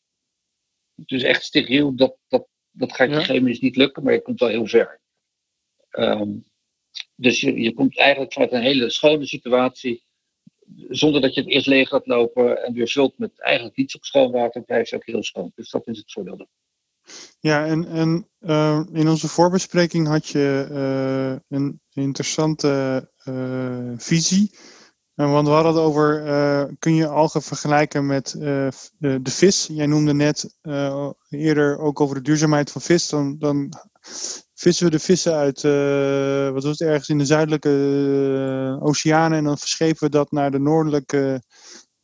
dus echt steriel, dat, dat, dat gaat je chemisch niet lukken, maar je komt wel heel ver. Ehm, dus je, je komt eigenlijk vanuit een hele schone situatie, zonder dat je het eerst leeg gaat lopen en weer vult met eigenlijk niet zo schoon water, blijft ook heel schoon. Dus dat is het voordeel. Ja, en, en uh, in onze voorbespreking had je uh, een interessante uh, visie want we hadden het over, uh, kun je algen vergelijken met uh, de, de, vis? Jij noemde net uh, eerder ook over de duurzaamheid van vis. Dan, dan vissen we de vissen uit, wat was het, ergens in de zuidelijke oceanen. En dan verschepen we dat naar de noordelijke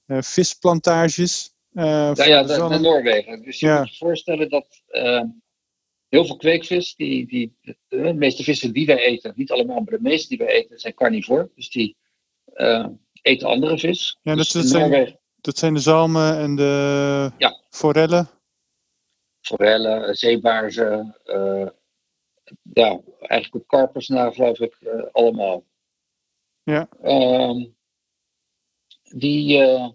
visplantages. ja, ja naar Noorwegen. Dus je moet je voorstellen dat heel veel kweekvis, die, die, de, meeste vissen die wij eten, niet allemaal, maar de meeste die wij eten, zijn carnivore. Dus die eten andere vis. Ja, dus dat, zijn, dat zijn de zalmen en de ja. forellen? Forellen, zeebaarzen, uh, ja, eigenlijk ook karpers na, geloof ik, uh, allemaal. Ja. Um, die, uh,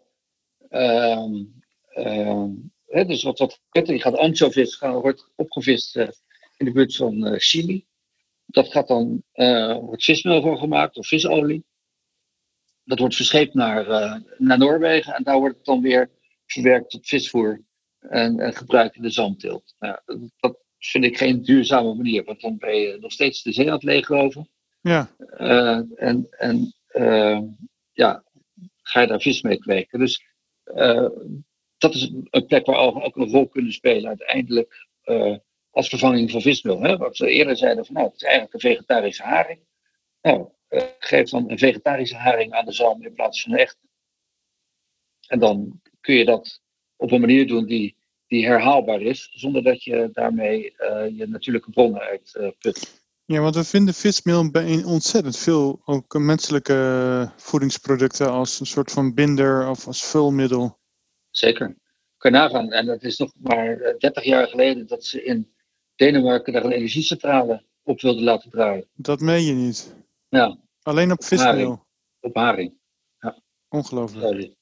um, um, hè, dus wat, wat die gaat anchovis, gaan, wordt opgevist in de buurt van Chili. Dat gaat dan, wordt vismeel voor gemaakt of visolie dat wordt verscheept naar, uh, naar Noorwegen en daar wordt het dan weer verwerkt tot visvoer en, en gebruikt in de zandteelt. Nou, dat vind ik geen duurzame manier, want dan ben je nog steeds de zee aan het leegroven. Ja. Uh, en en uh, ja, ga je daar vis mee kweken. Dus dat is een plek waar algen ook een rol kunnen spelen uiteindelijk als vervanging van vismeel. Hè? Wat we eerder zeiden van nou, het is eigenlijk een vegetarische haring. Nou, geef dan een vegetarische haring aan de zalm in plaats van een echte. En dan kun je dat op een manier doen die, die herhaalbaar is, zonder dat je daarmee uh, je natuurlijke bronnen uitput. Uh, ja, want we vinden vismeel in ontzettend veel ook menselijke voedingsproducten als een soort van binder of als vulmiddel. Zeker. Je nagaan. En dat is nog maar 30 jaar geleden dat ze in Denemarken daar een energiecentrale op wilden laten draaien. Dat meen je niet. Ja. Alleen op vismeel? Op haring. Ja. Ongelooflijk.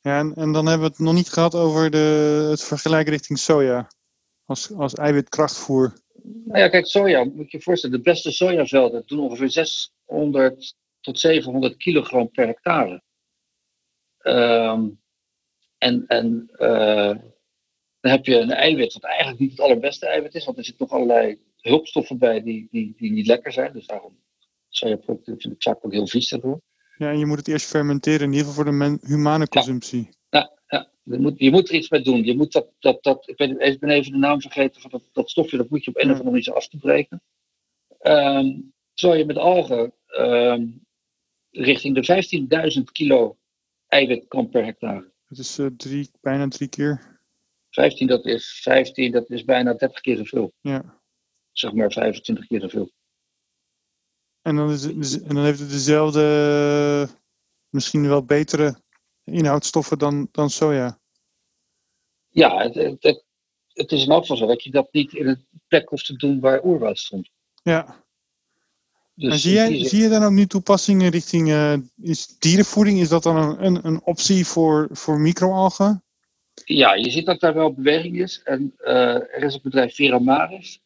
Ja, en, en dan hebben we het nog niet gehad over de, het vergelijken richting soja. Als, als eiwitkrachtvoer. Nou ja, kijk, soja, moet je je voorstellen, de beste sojavelden doen ongeveer 600 tot 700 kilogram per hectare. Um, en en uh, dan heb je een eiwit wat eigenlijk niet het allerbeste eiwit is, want er zitten nog allerlei hulpstoffen bij die, die, die niet lekker zijn. Dus daarom vind ik vaak ook heel vies daardoor. Ja, en je moet het eerst fermenteren, in ieder geval voor de humane consumptie. Ja, ja, Je, moet, je moet er iets mee doen. Je moet dat, dat, dat, ik, ben, ik ben even de naam vergeten van dat, dat stofje, dat moet je op een of andere manier af te breken. Um, terwijl je met algen um, richting de 15.000 kilo eiwit kan per hectare. Dat is uh, drie, bijna drie keer. 15, dat is 15, dat is bijna 30 keer zoveel. Ja. Zeg maar 25 keer zoveel. En dan, is het, en dan heeft het dezelfde, misschien wel betere inhoudstoffen dan, dan soja. Ja, het, het, het is in elk geval zo dat je dat niet in een plek hoeft te doen waar oerwoud stond. Ja. Dus zie, jij, zie je dan ook nu toepassingen richting uh, is dierenvoeding? Is dat dan een, een, een optie voor, voor microalgen? Ja, je ziet dat daar wel beweging is. En uh, er is het bedrijf Veramaris.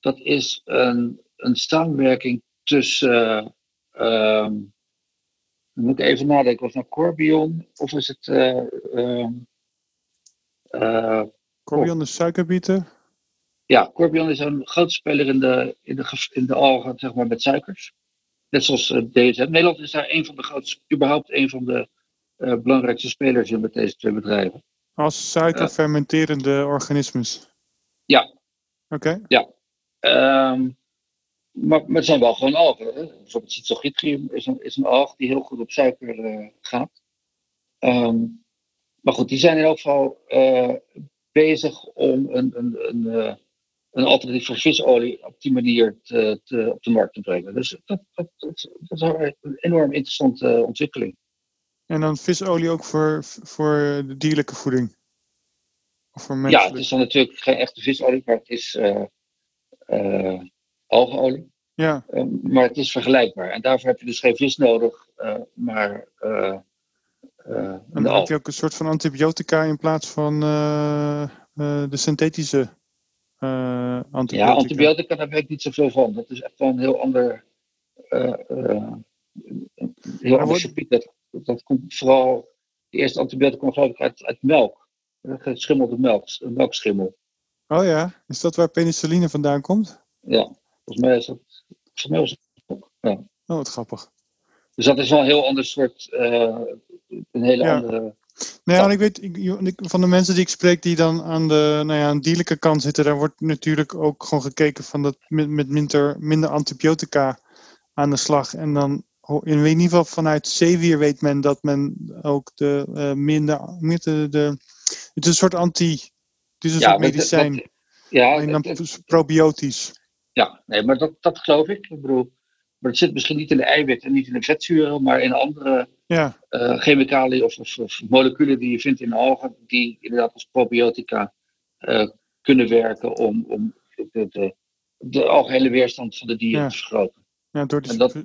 Dat is een, een samenwerking tussen. Uh, moet ik even nadenken, was het nou Corbion of is het. Uh, Corbion de suikerbieten? Ja, Corbion is een grote speler in de, in de, in de algen zeg maar, met suikers. Net zoals uh, DSM. Nederland is daar een van de grootste, überhaupt een van de uh, belangrijkste spelers in met deze twee bedrijven. Als suikerfermenterende organismes? Ja. Oké. Ja. Um, maar, maar het zijn wel gewoon algen. Hè? Bijvoorbeeld cytogytrium is een, is een alg die heel goed op suiker uh, gaat. Um, maar goed, die zijn in elk geval uh, bezig om een, een, een, uh, een alternatief voor visolie op die manier te, te, op de markt te brengen. Dus dat, dat, dat, dat is een enorm interessante ontwikkeling. En dan visolie ook voor, voor de dierlijke voeding? Of voor Ja, het is dan natuurlijk geen echte visolie, maar het is uh, algeolie. Ja. Um, maar het is vergelijkbaar. En daarvoor heb je dus geen vis nodig, uh, maar. Uh, en dan heb je ook een soort van antibiotica in plaats van de synthetische antibiotica. Ja, antibiotica, daar weet ik niet zoveel van. Dat is echt wel een heel ander. heel ander gebied. Dat, dat komt vooral. De eerste antibiotica komt geloof ik uit, uit melk. Geschimmelde melk, melkschimmel. Oh ja, is dat waar penicilline vandaan komt? Ja, volgens mij is dat. Volgens mij is het ja. Oh, wat grappig. Dus dat is wel een heel ander soort. Uh, een hele ja. andere. Nee, ja, ik weet ik, van de mensen die ik spreek die dan aan de, nou ja, aan de dierlijke kant zitten, daar wordt natuurlijk ook gewoon gekeken van dat met, met minder, minder antibiotica aan de slag. En dan in ieder geval vanuit zeewier weet men dat men ook de uh, minder, de, de, het is een soort anti, het is een ja, soort medicijn. Dat, ja, en dan het, probiotisch. Ja, nee, maar dat, dat geloof ik. Ik bedoel, maar het zit misschien niet in de eiwit en niet in de vetzuren, maar in andere ja. uh, chemicaliën of, of, of, moleculen die je vindt in algen, die inderdaad als probiotica uh, kunnen werken om, om de, de, de algehele weerstand van de dieren ja. te vergroten. Ja, door die, dat,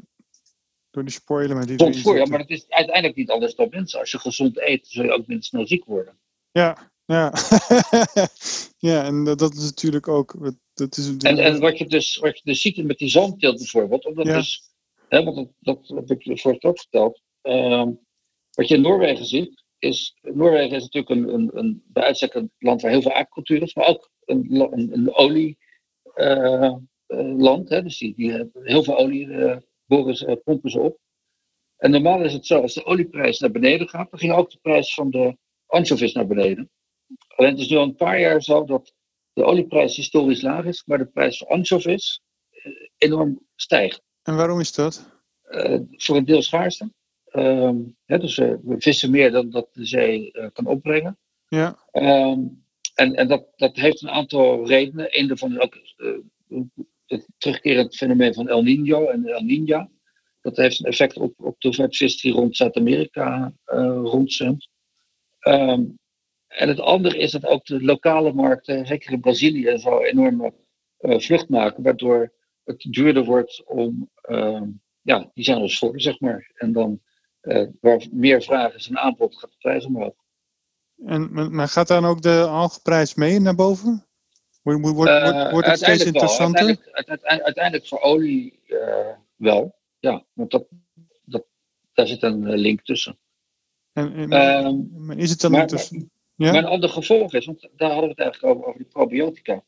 door die sporelementen die voor, ja, maar het is uiteindelijk niet anders dan mensen. Als je gezond eet, zul je ook minder snel ziek worden. Ja, ja. ja, en dat, dat is natuurlijk ook. Dat is, en, en wat, je dus, wat je dus ziet met die zandteelt bijvoorbeeld, omdat Ja. dus, hè, want dat, dat heb ik vorige ook verteld. ehm, wat je in Noorwegen ziet, is. Noorwegen is natuurlijk een, een, een bij uitstek een land waar heel veel aquacultuur is, maar ook een, een, een olieland. hè, dus die, die hebben heel veel olie eh, boren ze, eh, pompen ze op. En normaal is het zo, als de olieprijs naar beneden gaat, dan ging ook de prijs van de anchovies naar beneden. Alleen het is nu al een paar jaar zo dat de olieprijs historisch laag is, maar de prijs van anchovies eh, enorm stijgt. En waarom is dat? Eh, voor een deel schaarste. Ehm, hè, dus eh, we vissen meer dan dat de zee kan opbrengen. Ja, Ehm, en en dat, dat heeft een aantal redenen. Een daarvan is ook het terugkerend fenomeen van El Nino en El Niña. Dat heeft een effect op, op de hoeveelheid vis die rond Zuid-Amerika rondzwemt. En het andere is dat ook de lokale markten, zeker in Brazilië, zo enorme eh, vlucht maken, waardoor het duurder wordt om, ehm, ja, die zijn ons voor, zeg maar. En dan, eh, waar meer vraag is en aanbod, gaat de prijs omhoog. en, maar- gaat dan ook de algeprijs mee naar boven? Wordt, wordt, wordt, Eh, wordt het steeds wel. interessanter? Uiteindelijk, uiteindelijk, uiteindelijk voor olie wel. Ja, want dat, dat, daar zit een link tussen. En, en- Ehm, is het dan maar, inter- ja? maar een ander gevolg is, want daar hadden we het eigenlijk over, over die probiotica.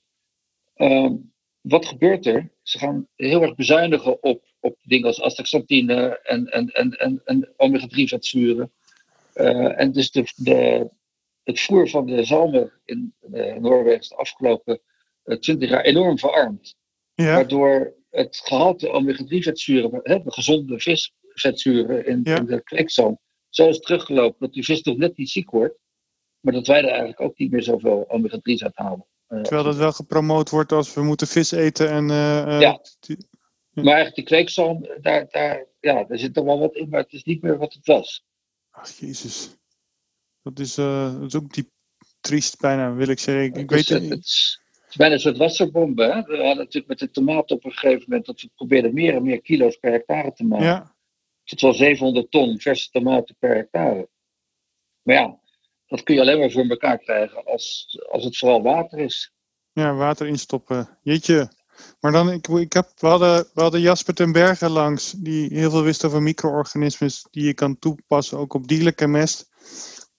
Ehm, wat gebeurt er? Ze gaan heel erg bezuinigen op, op dingen als astaxanthine en, en, en, en, en omega-3 vetzuren. Eh, en dus de, de, het voer van de zalmen in eh, Noorwegen is de afgelopen eh, twintig jaar enorm verarmd. ja, Waardoor het gehalte omega-3 vetzuren, hè, de gezonde visvetzuren in, Ja. in de kweekzalm, zo is teruggelopen dat die vis nog net niet ziek wordt. Maar dat wij er eigenlijk ook niet meer zoveel omega-3's uit halen. Eh, terwijl dat wel gepromoot wordt als we moeten vis eten en... eh, eh, Ja. die- Maar eigenlijk die kweekzalm, daar, daar, ja, daar zit er wel wat in, maar het is niet meer wat het was. Ach, jezus. Dat is, dat is ook diep triest bijna, wil ik zeggen. Ik, weet is, het, het is, het is bijna een soort wasserbom. Hè? We hadden natuurlijk met de tomaten op een gegeven moment dat we probeerden meer en meer kilo's per hectare te maken. Ja, Het wel 700 ton verse tomaten per hectare. Maar ja, dat kun je alleen maar voor elkaar krijgen als, als het vooral water is. ja, water instoppen. Jeetje. Maar dan, ik, ik heb, we, hadden, we hadden Jasper ten Berge langs, die heel veel wist over micro-organismes die je kan toepassen, ook op dierlijke mest.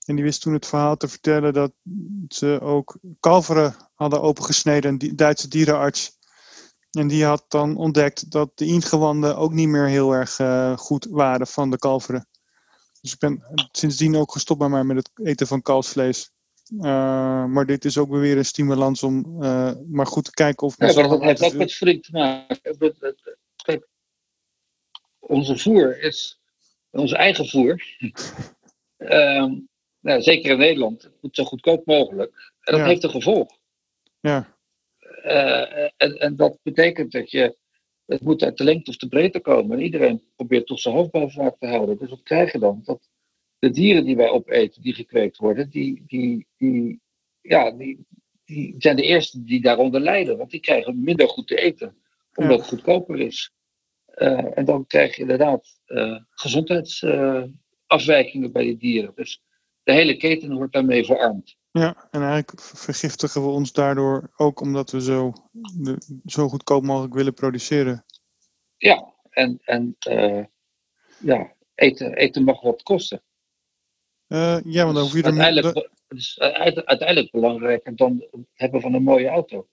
En die wist toen het verhaal te vertellen dat ze ook kalveren hadden opengesneden, een di- Duitse dierenarts. En die had dan ontdekt dat de inktgewanden ook niet meer heel erg uh, goed waren van de kalveren. Dus ik ben sindsdien ook gestopt bij mij met het eten van kalfsvlees. Uh, maar dit is ook weer een stimulans om uh, maar goed te kijken of... Ja, maar dat heeft ook met voeding te maken. Kijk, onze voer is... Onze eigen voer... uh, nou, zeker in Nederland, het moet zo goedkoop mogelijk. En dat Ja. heeft een gevolg. Ja, Eh, en, en dat betekent dat je. Het moet uit de lengte of de breedte komen. En iedereen probeert toch zijn hoofd boven water te houden. Dus wat krijg je dan? Dat de dieren die wij opeten, die gekweekt worden, die, die, die, ja, die, die zijn de eerste die daaronder lijden. Want die krijgen minder goed te eten, omdat het goedkoper is. Eh, en dan krijg je inderdaad eh, gezondheidsafwijkingen bij die dieren. Dus de hele keten wordt daarmee verarmd. Ja, en eigenlijk vergiftigen we ons daardoor ook omdat we zo, de, zo goedkoop mogelijk willen produceren. Ja, en, en eh, ja, eten, eten mag wat kosten. Eh, ja, want dan hoef je er uiteindelijk, het is uite- uiteindelijk belangrijker dan het hebben van een mooie auto.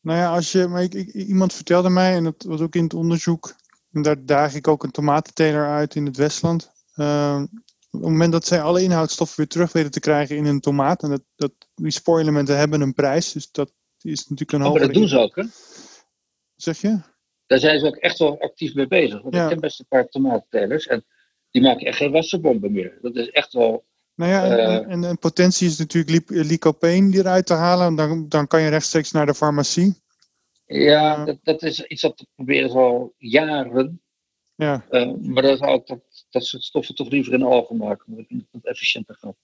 Nou ja, als je, maar ik, ik- iemand vertelde mij, en dat was ook in het onderzoek, en daar daag ik ook een tomatenteler uit in het Westland. Ehm, op het moment dat zij alle inhoudstoffen weer terug weten te krijgen in een tomaat, en dat, dat, die spoorelementen hebben een prijs, dus dat is natuurlijk een Oh, maar dat doen ze ook, hè? Zeg je? Daar zijn ze ook echt wel actief mee bezig. Want Ja. ik ken best een paar tomatentelers en die maken echt geen wassenbomben meer. Dat is echt wel. Nou ja, en, en, en, en potentie is natuurlijk lycopene eruit te halen, dan, dan kan je rechtstreeks naar de farmacie. Ja, dat, dat is iets dat proberen ze al jaren. Ja, Eh, maar dan zou ik dat, dat soort stoffen toch liever in algen maken. Want ik het efficiënter gaat.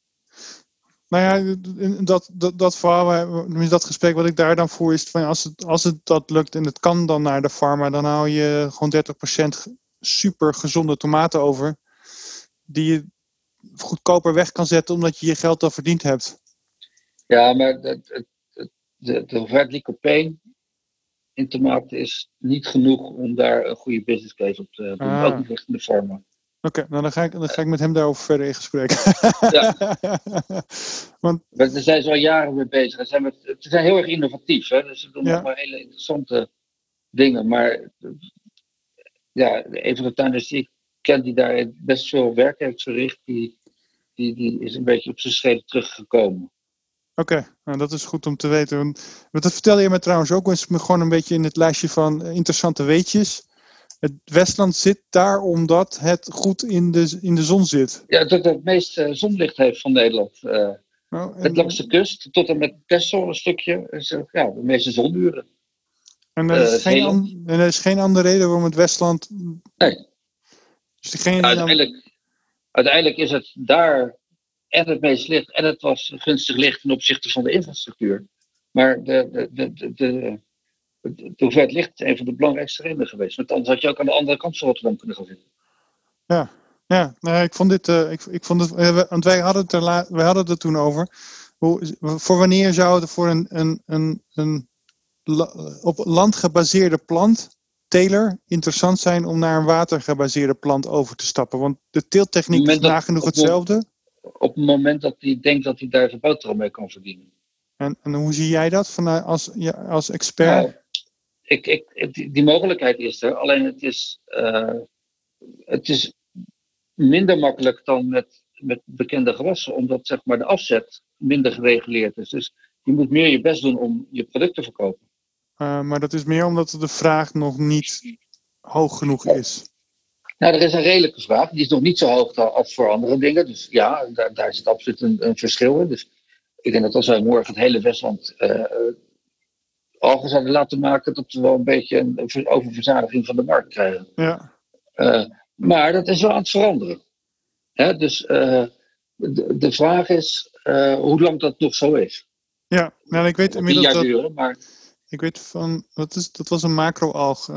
Nou ja, dat, dat, dat verhaal, eh, tenminste dat gesprek wat ik daar dan voer, is van als het, als het dat lukt en het kan dan naar de farma, dan hou je gewoon 30% super gezonde tomaten over. Die je goedkoper weg kan zetten omdat je je geld al verdiend hebt. Ja, maar het- de, de hoeveelheid lycopene in tomaten is niet genoeg om daar een goede business case op te doen. Ah. Ook niet richting de farma. Oké, nou dan ga, ik, dan ga ik met hem daarover verder in gesprek. Ja. Want Maar daar zijn ze al jaren mee bezig. Ze zijn, met, ze zijn heel erg innovatief. Hè? Dus ze doen Ja. allemaal hele interessante dingen. Maar ja, een van de tuinders die ik ken die daar best veel werk heeft verricht, die, die, die is een beetje op zijn schreden teruggekomen. Oké, nou, dat is goed om te weten. Want, dat vertelde je me trouwens ook eens me gewoon een beetje in het lijstje van interessante weetjes. Het Westland zit daar omdat het goed in de, in de zon zit. Ja, dat het meest eh, zonlicht heeft van Nederland. Eh, Nou, en, het langs de kust tot en met Texel een stukje. Is, ja, de meeste zonuren. en, er is eh, geen Zeeland. an- en er is geen andere reden waarom het Westland. Nee. Dus degene Uiteindelijk, uiteindelijk is het daar en het meest licht en het was gunstig licht ten opzichte van de infrastructuur. Maar de, de, de, de, de hoeveelheid licht is een van de belangrijkste redenen geweest. Want anders had je ook aan de andere kant van Rotterdam kunnen gaan zitten. Ja, nou, ik vond dit. eh, ik, ik vond het, eh, want wij hadden het er, la- wij hadden het er toen over. Hoe, voor wanneer zou het voor een, een, een, een la- op land gebaseerde plant, teler, interessant zijn om naar een watergebaseerde plant over te stappen? Want de teeltechniek is nagenoeg op het hetzelfde. Op het moment dat hij denkt dat hij daar zijn boterham mee kan verdienen. En, en hoe zie jij dat vanuit als, ja, als expert? Nou, ik, ik, die, mogelijkheid is er, alleen het is, eh, het is minder makkelijk dan met, met bekende gewassen, omdat zeg maar, de afzet minder gereguleerd is. Dus je moet meer je best doen om je product te verkopen. Eh, maar dat is meer omdat de vraag nog niet hoog genoeg is. Nou, er is een redelijke vraag. Die is nog niet zo hoog als voor andere dingen. Dus ja, daar, daar zit absoluut een, een verschil in. Dus ik denk dat als wij morgen het hele Westland eh algen zouden laten maken, dat we wel een beetje een, een ver- oververzadiging van de markt krijgen. Ja, Eh, maar dat is wel aan het veranderen. Hè, dus eh, de, de vraag is eh, hoe lang dat nog zo is. ja. Nou, ik weet inmiddels jaar dat. duren, maar Ik weet van, wat is, dat was een macro-alg.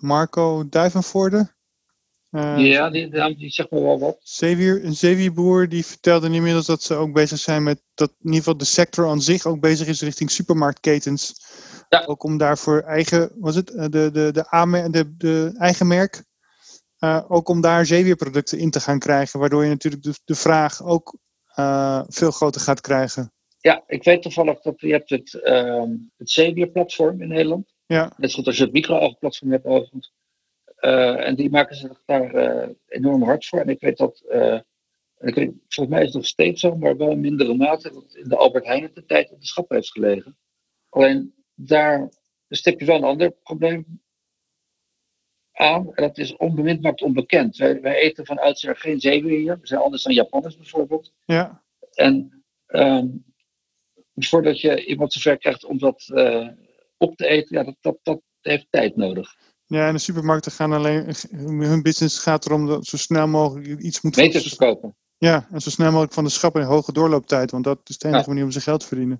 Marco Duivenvoorde. Ja, die, die, die zegt me wel wat. Zeewier, een zeewierboer die vertelde inmiddels dat ze ook bezig zijn met dat in ieder geval de sector aan zich ook bezig is richting supermarktketens. Ja. Ook om daarvoor eigen, was het, eh, de, de, de, aanmer- de, de eigen merk, eh, ook om daar zeewierproducten in te gaan krijgen. Waardoor je natuurlijk de, de vraag ook eh, veel groter gaat krijgen. Ja, ik weet toevallig dat je hebt het, ehm het Zeewierplatform in Nederland. Ja. Net zoals als je het micro-algenplatform hebt overigens. Uh, en die maken zich daar uh, enorm hard voor. En ik weet dat, uh, ik weet, volgens mij is het nog steeds zo, maar wel in mindere mate, dat in de Albert Heijn de tijd op de schap heeft gelegen. Alleen daar stip je wel een ander probleem aan. En dat is onbemind maakt onbekend. Wij, wij eten van oudsher geen zeewier hier. We zijn anders dan Japanners bijvoorbeeld. Ja. En um, voordat je iemand zover krijgt om dat uh, op te eten, ja, dat, dat, dat heeft tijd nodig. Ja, en de supermarkten gaan alleen, hun business gaat erom dat zo snel mogelijk iets moet Meters verkopen. Ja, en zo snel mogelijk van de schap in hoge doorlooptijd, want dat is de enige ja. manier om ze geld te verdienen.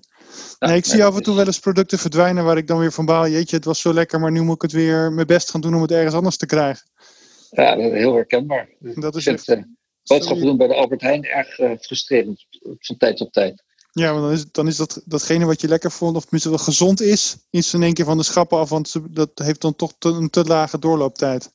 Ja, nee, ik zie af en toe wel eens producten verdwijnen waar ik dan weer van baal, jeetje, het was zo lekker, maar nu moet ik het weer mijn best gaan doen om het ergens anders te krijgen. Ja, dat is heel herkenbaar. Dat is vind, echt... boodschappen doen bij de Albert Heijn erg uh, frustrerend van tijd tot tijd. Ja, want dan is, dan is dat, datgene wat je lekker vond, of tenminste wat gezond is, is in één keer van de schappen af, want dat heeft dan toch te, een te lage doorlooptijd.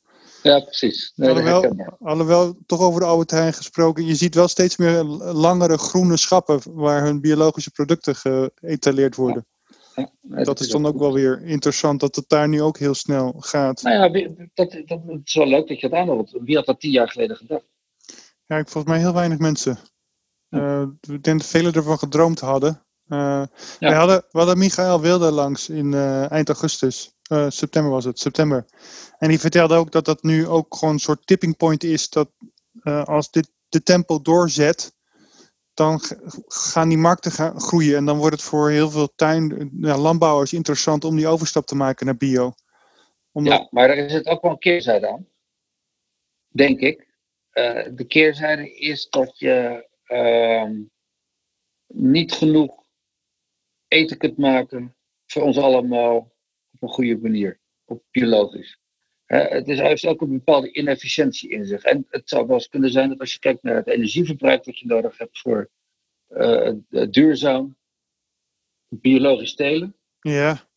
Ja, precies. Nee, alhoewel, alhoewel, toch over de oude Heijn gesproken, je ziet wel steeds meer langere groene schappen waar hun biologische producten geëtaleerd worden. Ja, nee, dat, dat, is dan ook wel weer interessant dat het daar nu ook heel snel gaat. Nou ja, dat, dat, dat is wel leuk dat je het aanhoort. Wie had dat tien jaar geleden gedacht? Ja, ik volgens mij heel weinig mensen. Uh, ik denk dat velen ervan gedroomd hadden. Uh, ja. we, hadden, we hadden Michael Wilde langs in uh, eind augustus. September was het, september. En die vertelde ook dat dat nu ook gewoon een soort tipping point is. Dat als dit de tempo doorzet, dan gaan die markten gaan groeien. En dan wordt het voor heel veel tuin, ja, landbouwers interessant om die overstap te maken naar bio. Ja, maar er is het ook wel een keerzijde aan. Denk ik. de keerzijde is dat je uh, niet genoeg eten kunt maken voor ons allemaal op een goede manier, op biologisch. He, het is, heeft ook een bepaalde inefficiëntie in zich. En het zou wel eens kunnen zijn dat als je kijkt naar het energieverbruik dat je nodig hebt voor uh, duurzaam biologisch telen, ja.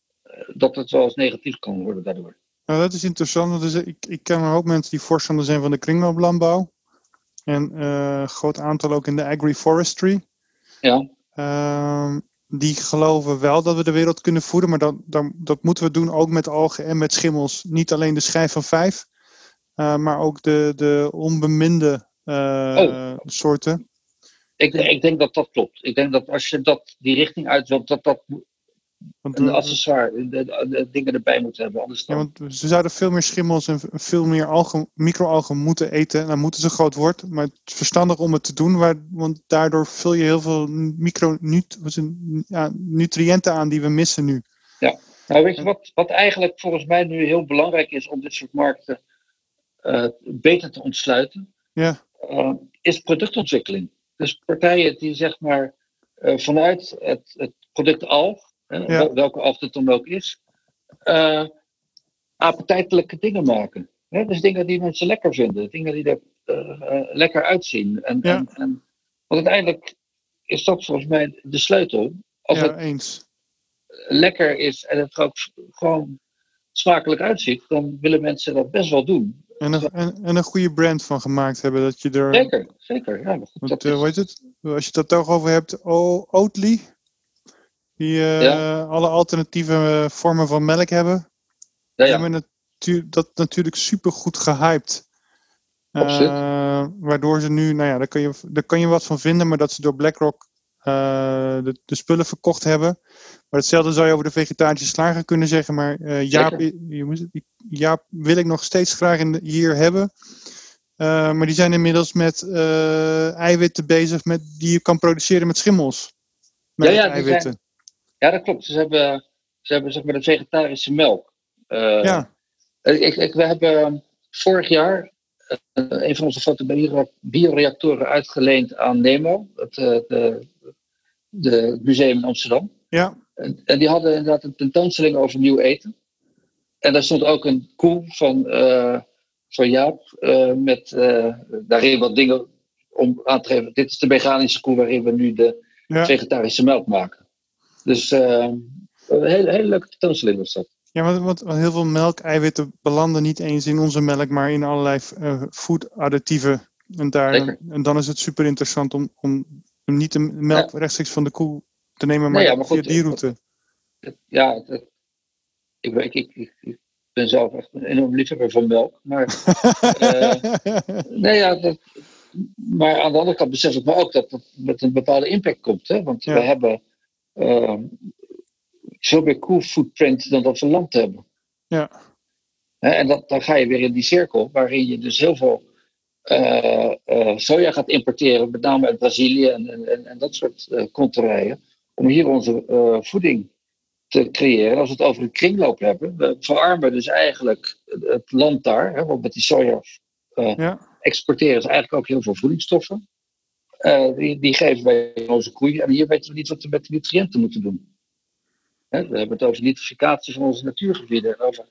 dat het wel eens negatief kan worden daardoor. Nou, dat is interessant. Want ik, ik ken ook mensen die voorstander zijn van de kringlooplandbouw. En een uh, groot aantal ook in de agroforestry. Ja. Uh, die geloven wel dat we de wereld kunnen voeden, maar dat, dat, dat moeten we doen ook met algen en met schimmels. Niet alleen de schijf van vijf, uh, maar ook de, de onbeminde oh. soorten. Ik, ik denk dat dat klopt. Ik denk dat als je dat, die richting uit wilt, dat dat want, een accessoire, de, dingen erbij moeten hebben. Anders dan... ja, want ze zouden veel meer schimmels en veel meer algen, microalgen moeten eten. En dan moeten ze groot worden. Maar het is verstandig om het te doen, waar, want daardoor vul je heel veel micronutriënten aan die we missen nu. Ja, nou weet je wat, wat eigenlijk volgens mij nu heel belangrijk is om dit soort markten uh, beter te ontsluiten, ja. Uh, is productontwikkeling. Dus partijen die zeg maar uh, vanuit het, het product alg ja. welke het dan ook is, uh, appetijtelijke dingen maken. Hè? Dus dingen die mensen lekker vinden, dingen die er uh, lekker uitzien. En, ja. en, en, want uiteindelijk is dat volgens mij de sleutel. Als ja, het eens. lekker is en het er ook gewoon smakelijk uitziet, dan willen mensen dat best wel doen. En een, en, en een goede brand van gemaakt hebben. Dat je er... Zeker, zeker. Ja, goed, Want, uh, hoe heet het? Als je het toch over hebt, Oatly, die uh, ja. alle alternatieve vormen van melk hebben. Ja, ja. hebben natu dat natuurlijk super goed gehyped. Uh, waardoor ze nu, nou ja, daar kun, je, daar kan je wat van vinden, maar dat ze door BlackRock uh, de, de, spullen verkocht hebben. Maar hetzelfde zou je over de vegetarische slager kunnen zeggen. Maar uh, Jaap, je, Jaap wil ik nog steeds graag in de, hier hebben. maar die zijn inmiddels met eiwitten bezig met, die je kan produceren met schimmels. Met ja, ja, eiwitten. Ja, dat klopt. Ze hebben, ze hebben zeg maar de vegetarische melk. Uh, ja. Ik, ik, we hebben vorig jaar uh, een van onze fotobioreactoren uitgeleend aan Nemo, het, uh, de, de museum in Amsterdam. Ja. En, en, die hadden inderdaad een tentoonstelling over nieuw eten. En daar stond ook een koe van, van Jaap met daarin wat dingen om aan te geven. Dit is de mechanische koe waarin we nu de ja. vegetarische melk maken. Dus uh, een hele, hele leuke tentoonstelling was dat. Ja, want, want heel veel melkeiwitten belanden niet eens in onze melk, maar in allerlei uh, food-additieven. En, daar, en dan is het super interessant om, om niet de melk ja. rechtstreeks van de koe te nemen, maar, nee, ja, maar via goed, die route. Het, ja, het, ik, weet, ik, ik, ik ben zelf echt een enorm liefhebber van melk. Maar, uh, nee, ja, dat, maar aan de andere kant besef ik me ook dat dat met een bepaalde impact komt. Hè? Want we hebben uh, veel meer cool footprint dan dat we land hebben. Ja. En dat, dan ga je weer in die cirkel waarin je dus heel veel uh, uh, soja gaat importeren, met name uit Brazilië en, en, en dat soort uh, om hier onze voeding te creëren. Als we het over een kringloop hebben, we verarmen dus eigenlijk het land daar, hè, want met die soja ja. exporteren ze eigenlijk ook heel veel voedingsstoffen. Die, die geven wij onze koeien en hier weten we niet wat we met de nutriënten moeten doen. Hè, we hebben het over nitrificatie van onze natuurgebieden en over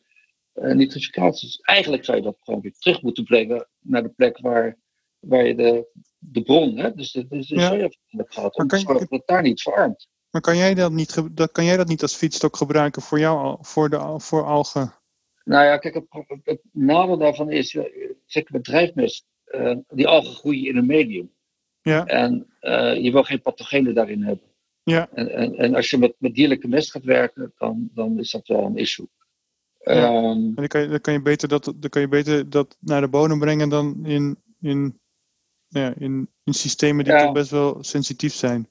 uh, nitrificatie. Eigenlijk zou je dat gewoon weer terug moeten brengen naar de plek waar, waar je de, de bron, hè, dus de, dus de ja. soja hebt gehad, om te zorgen dat het daar niet verarmt. Maar kan jij dat niet, kan jij dat niet als fietsstok gebruiken voor jou, voor, de, voor algen? Nou ja, kijk, het, het nadeel daarvan is, zeker met drijfmest, uh, die algen groeien in een medium. Ja. En uh, je wil geen pathogenen daarin hebben. Ja. En, en, en als je met, met dierlijke mest gaat werken, dan, dan is dat wel een issue. Ja. Um, en dan kan, je, dan, kan je beter dat, dan kan je beter dat naar de bodem brengen dan in, in, ja, in, in systemen die Ja. toch best wel sensitief zijn.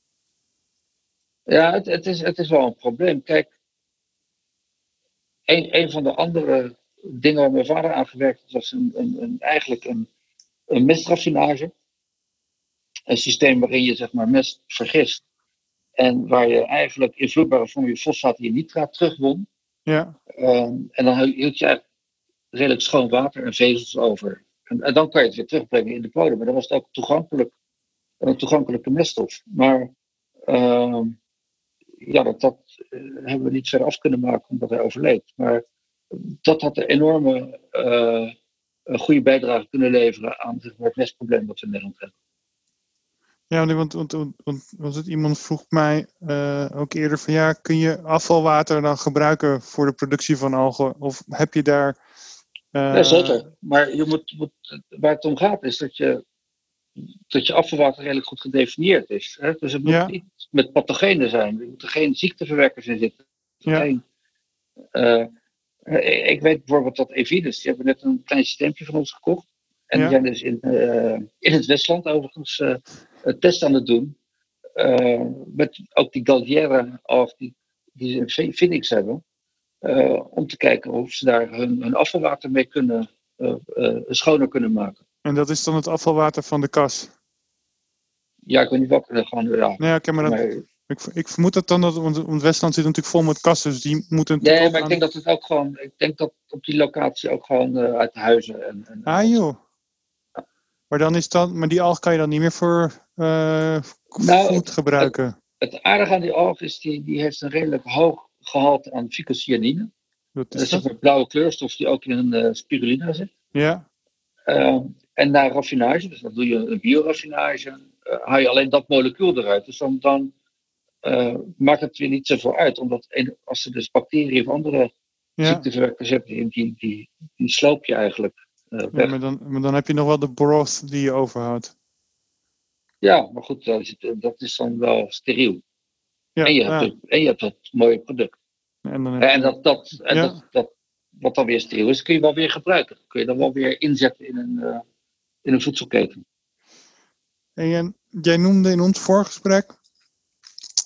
Ja, het, het, is, het is wel een probleem. Kijk, een, een van de andere dingen waar mijn vader aan gewerkt heeft, was een, een, een, eigenlijk een, een mestraffinage. Een systeem waarin je zeg maar mest vergist. En waar je eigenlijk in vloeibare vorm je fosfaat en je nitraat terugwon. Ja, Ehm, en dan hield je eigenlijk redelijk schoon water en vezels over. En, en dan kan je het weer terugbrengen in de bodem. Maar dan was het ook toegankelijk, een toegankelijke meststof. Maar ehm, ja, dat, dat eh, hebben we niet verder af kunnen maken omdat hij overleed. Maar dat had een enorme eh, een goede bijdrage kunnen leveren aan het mestprobleem dat we in Nederland hebben. Ja want, want, want, want was het, iemand vroeg mij eh, ook eerder van ja, kun je afvalwater dan gebruiken voor de productie van algen? Of heb je daar... eh, Ja, zeker. Maar je moet, moet, waar het om gaat is dat je, dat je afvalwater redelijk goed gedefinieerd is. Hè? Dus het moet Ja. niet met pathogenen zijn. Er moeten geen ziekteverwekkers in zitten. Ja. Geen, eh, ik- weet bijvoorbeeld dat Evidus, die hebben net een klein systeempje van ons gekocht. En Ja. die zijn dus in, in het Westland overigens een test aan het doen. eh, met ook die Galliera of die, die ze in Phe- Phoenix hebben. eh, om te kijken of ze daar hun, hun afvalwater mee kunnen, eh, schoner kunnen maken. En dat is dan het afvalwater van de kas. Ja, ik weet niet welke. Gewoon, ja. Ja, oké, maar dat, Maar, ik, ik vermoed dat dan, dat, want, Westland zit natuurlijk vol met kassen, dus die moeten nee, maar ik denk dat het ook gewoon. Ik denk dat op die locatie ook gewoon uit de huizen. En, en, Ah joh. Maar, dan is dan, maar die alg kan je dan niet meer voor eh Nou, gebruiken. Het aardige aan die alg is, die, die heeft een redelijk hoog gehalte aan ficocyanine. Wat Dat is is dat? maar blauwe kleurstof die ook in een eh, spirulina zit. Ja, Ehm, en na raffinage, dus dan doe je een bioraffinage, eh haal je alleen dat molecuul eruit. Dus dan, dan maakt het weer niet zoveel uit. Omdat een- als er dus bacteriën of andere ja. ziekteverwekkers hebt, die, die, die, die sloop je eigenlijk Ja, weg. maar, dan, maar dan heb je nog wel de broth die je overhoudt. Ja, maar goed, dat is, dat is dan wel steriel. Ja, en, je ja. hebt het, en je hebt dat mooie product. En dan dat, dat, en Ja. dat, dat, wat dan weer steriel is, kun je wel weer gebruiken. Kun je dan wel weer inzetten in een, eh, in een voedselketen. En jij- jij noemde in ons voorgesprek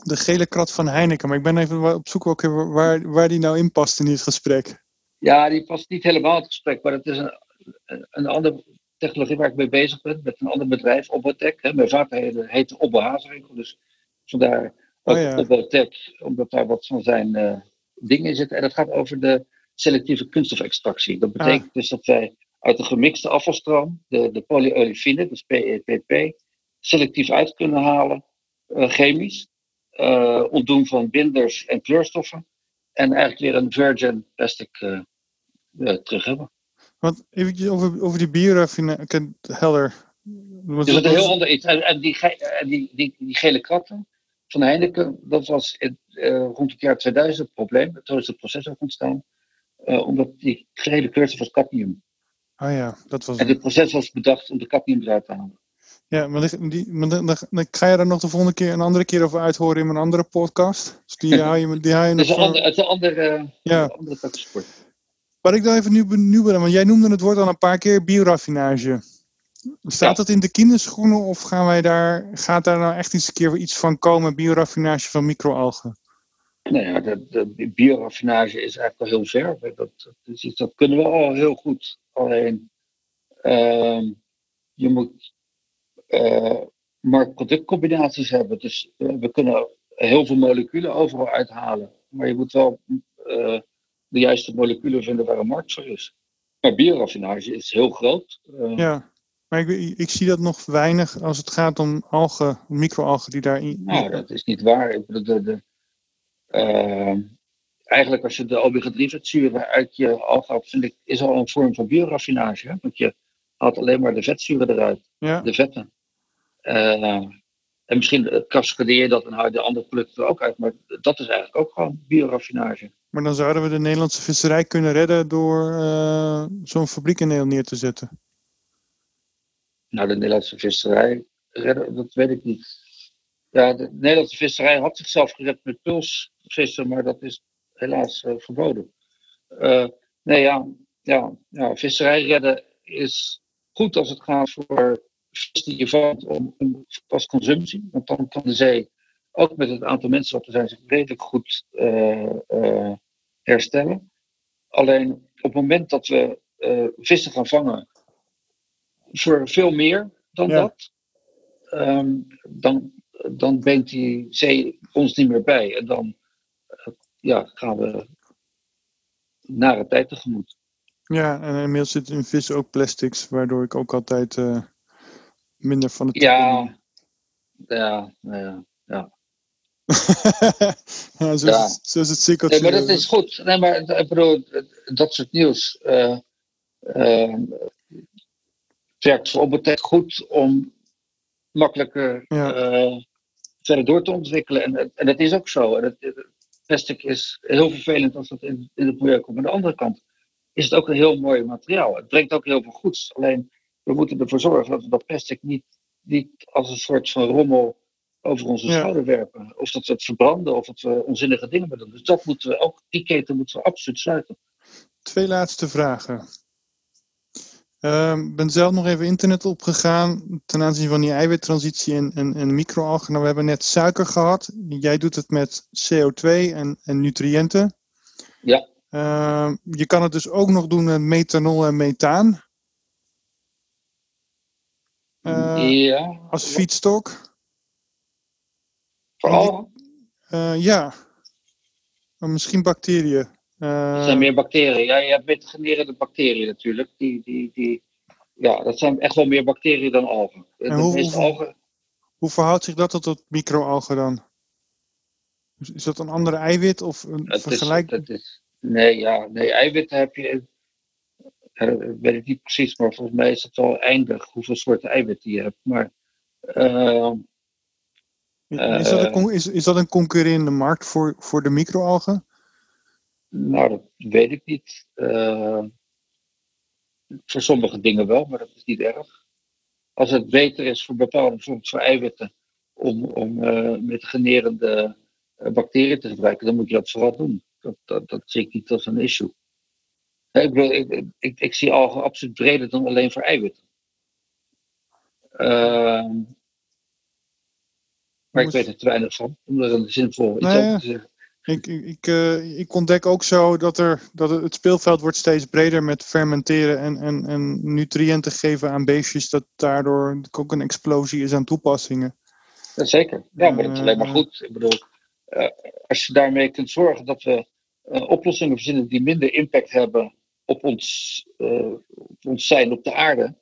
de gele krat van Heineken. Maar ik ben even op zoek ook waar, waar die nou in past in dit gesprek. Ja, die past niet helemaal in het gesprek, maar het is een, een, een andere technologie waar ik mee bezig ben, met een ander bedrijf, Obotech. Hè. Mijn vader heette, Obbo Hazerenkel, dus vandaar ook Oh ja. Obotech, omdat daar wat van zijn eh, dingen in zitten. En dat gaat over de selectieve kunststofextractie. Dat betekent dus dat wij uit de gemixte afvalstroom de, de polyolefine, dus PEPP, selectief uit kunnen halen, eh, chemisch, eh, ontdoen van binders en kleurstoffen. En eigenlijk weer een virgin plastic eh, eh, terug hebben. Want eventjes over, over die ken helder. Dat het is een heel ander iets. En, die, die, die, die gele kratten van Heineken, dat was in, eh, rond het jaar 2000 het probleem. Toen is het proces ook ontstaan. eh, omdat die gele kleurstof was cadmium. Oh ja, dat was En het. proces was bedacht om de cadmium eruit te halen. Ja, maar, die, maar dan, dan, ga je daar nog de volgende keer een andere keer over uithoren in mijn andere podcast. Dus die hou je, die hou je nog. Het is een andere, ja. andere sport. Wat ik dan even nu benieuwd ben, want jij noemde het woord al een paar keer bioraffinage. Staat dat in de kinderschoenen of gaan wij daar, gaat daar nou echt eens een keer iets van komen, bioraffinage van microalgen? Nou ja, de, de bioraffinage is eigenlijk al heel ver. Dat, dat, dat kunnen we al heel goed. Alleen, uh, je moet uh, markt-productcombinaties hebben. Dus uh, we kunnen heel veel moleculen overal uithalen. Maar je moet wel uh, de juiste moleculen vinden waar een markt voor is. Maar bioraffinage is heel groot. ja. Maar ik, ik, zie dat nog weinig als het gaat om algen, microalgen die daarin. Nou, dat is niet waar. Ik bedoel, de, de, uh, eigenlijk als je de omega-3-vetzuren uit je algen haalt, vind ik, is al een vorm van bioraffinage. Hè? Want je haalt alleen maar de vetzuren eruit, ja. de vetten. Uh, en misschien cascadeer je dat en haal je de andere producten er ook uit. Maar dat is eigenlijk ook gewoon bioraffinage. Maar dan zouden we de Nederlandse visserij kunnen redden door uh, zo'n fabriek in Nederland neer te zetten. Nou, de Nederlandse visserij redden, dat weet ik niet. Ja, de Nederlandse visserij had zichzelf gered met pulsvissen, maar dat is helaas uh, verboden. Uh, nee, ja, ja, ja, visserij redden is goed als het gaat voor vis die je vangt om, om, als consumptie. Want dan kan de zee, ook met het aantal mensen wat er zijn, zich redelijk goed uh, herstellen. Alleen op het moment dat we vissen gaan vangen voor veel meer dan Ja. dat, ehm, dan, dan brengt die zee ons niet meer bij. En dan eh, ja, gaan we nare tijd tegemoet. Ja, en inmiddels zitten in vissen ook plastics, waardoor ik ook altijd eh, minder van het. Ja, ja, ja. ja. ja, zo, Ja. Is het, zo is het sikkeltje. Nee, maar dat is goed. Nee, maar ik bedoel, dat soort nieuws eh, eh, werkt voor Obotech goed om makkelijker Ja. eh, verder door te ontwikkelen. En, en dat is ook zo. En het, plastic is heel vervelend als dat in, in het milieu komt. Maar aan de andere kant is het ook een heel mooi materiaal. Het brengt ook heel veel goeds. Alleen we moeten ervoor zorgen dat we dat plastic niet, niet als een soort van rommel over onze Ja. schouder werpen. Of dat we het verbranden of dat we onzinnige dingen doen. Dus dat moeten we ook, die keten moeten we absoluut sluiten. Twee laatste vragen. Ik ben zelf nog even internet opgegaan ten aanzien van die eiwittransitie en, en, en microalgen. Nou, we hebben net suiker gehad. Jij doet het met CO2 en, en nutriënten. Ja. Ehm, je kan het dus ook nog doen met methanol en methaan ja. als feedstock. Vooral, Eh, ja, misschien bacteriën. er Eh, zijn meer bacteriën. Ja, je hebt metagenerende bacteriën natuurlijk. Die, die, die, ja, dat zijn echt wel meer bacteriën dan algen. En hoe- hoe- algen Hoe verhoudt zich dat tot het microalgen dan? Is- dat een andere eiwit of een vergelijk? nee, ja, nee, eiwitten heb je. Dat weet ik niet precies, maar volgens mij is het wel eindig hoeveel soorten eiwitten je hebt. Maar eh, Is dat, een, eh, con- is, is dat een concurrerende markt voor, voor de microalgen? nou, dat weet ik niet. Eh, voor sommige dingen wel, maar dat is niet erg. Als het beter is voor bepaalde, voor eiwitten, om, om eh metagenerende eh, bacteriën te gebruiken, dan moet je dat vooral doen. Dat, dat, dat zie ik niet als een issue. Ik, bedoel, ik, ik, ik zie algen absoluut breder dan alleen voor eiwitten. Ehm, maar ik weet er te weinig van, om er een zinvol iets Nou over te zeggen. Ik, ik, ik, eh, ik ontdek ook zo dat, er, dat het speelveld wordt steeds breder met fermenteren en, en, en nutriënten geven aan beestjes. Dat daardoor ook een explosie is aan toepassingen. Ja, zeker. Ja, maar dat is alleen maar Eh, goed. Ik bedoel, eh, als je daarmee kunt zorgen dat we oplossingen verzinnen die minder impact hebben op ons, eh, op ons zijn op de aarde,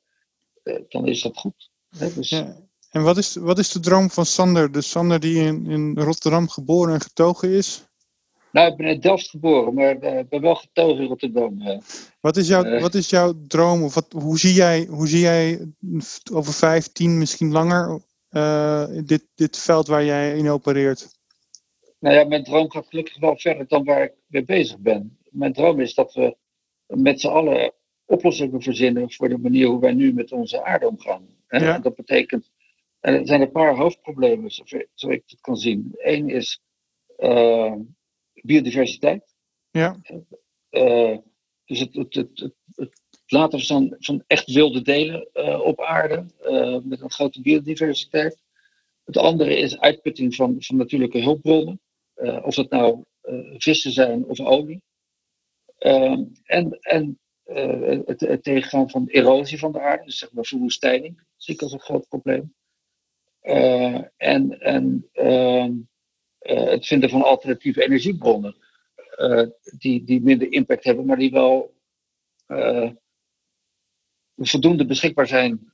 eh, dan is dat goed. Hè, dus, Ja. En wat is, wat is de droom van Sander? De Sander die in, in Rotterdam geboren en getogen is. Nou, ik ben in Delft geboren, maar eh, ik ben wel getogen in Rotterdam. Wat is, jouw, wat is jouw droom? Of wat, hoe, zie jij, hoe zie jij over vijf, tien, misschien langer dit, dit veld waar jij in opereert? Nou ja, mijn droom gaat gelukkig wel verder dan waar ik mee bezig ben. Mijn droom is dat we met z'n allen oplossingen verzinnen voor de manier hoe wij nu met onze aarde omgaan. Ja. Dat betekent En er zijn een paar hoofdproblemen, zoals ik het kan zien. Eén is uh, biodiversiteit. Ja. Uh, dus het, het, het, het, laten van, van echt wilde delen uh, op aarde, met een grote biodiversiteit. Het andere is uitputting van, van natuurlijke hulpbronnen. of dat nou vissen zijn of olie. Ehm, en en het, het, tegengaan van erosie van de aarde, dus zeg maar verwoestijning, zie ik als een groot probleem. en en ehm, uh, het vinden van alternatieve energiebronnen. Die, die minder impact hebben, maar die wel voldoende beschikbaar zijn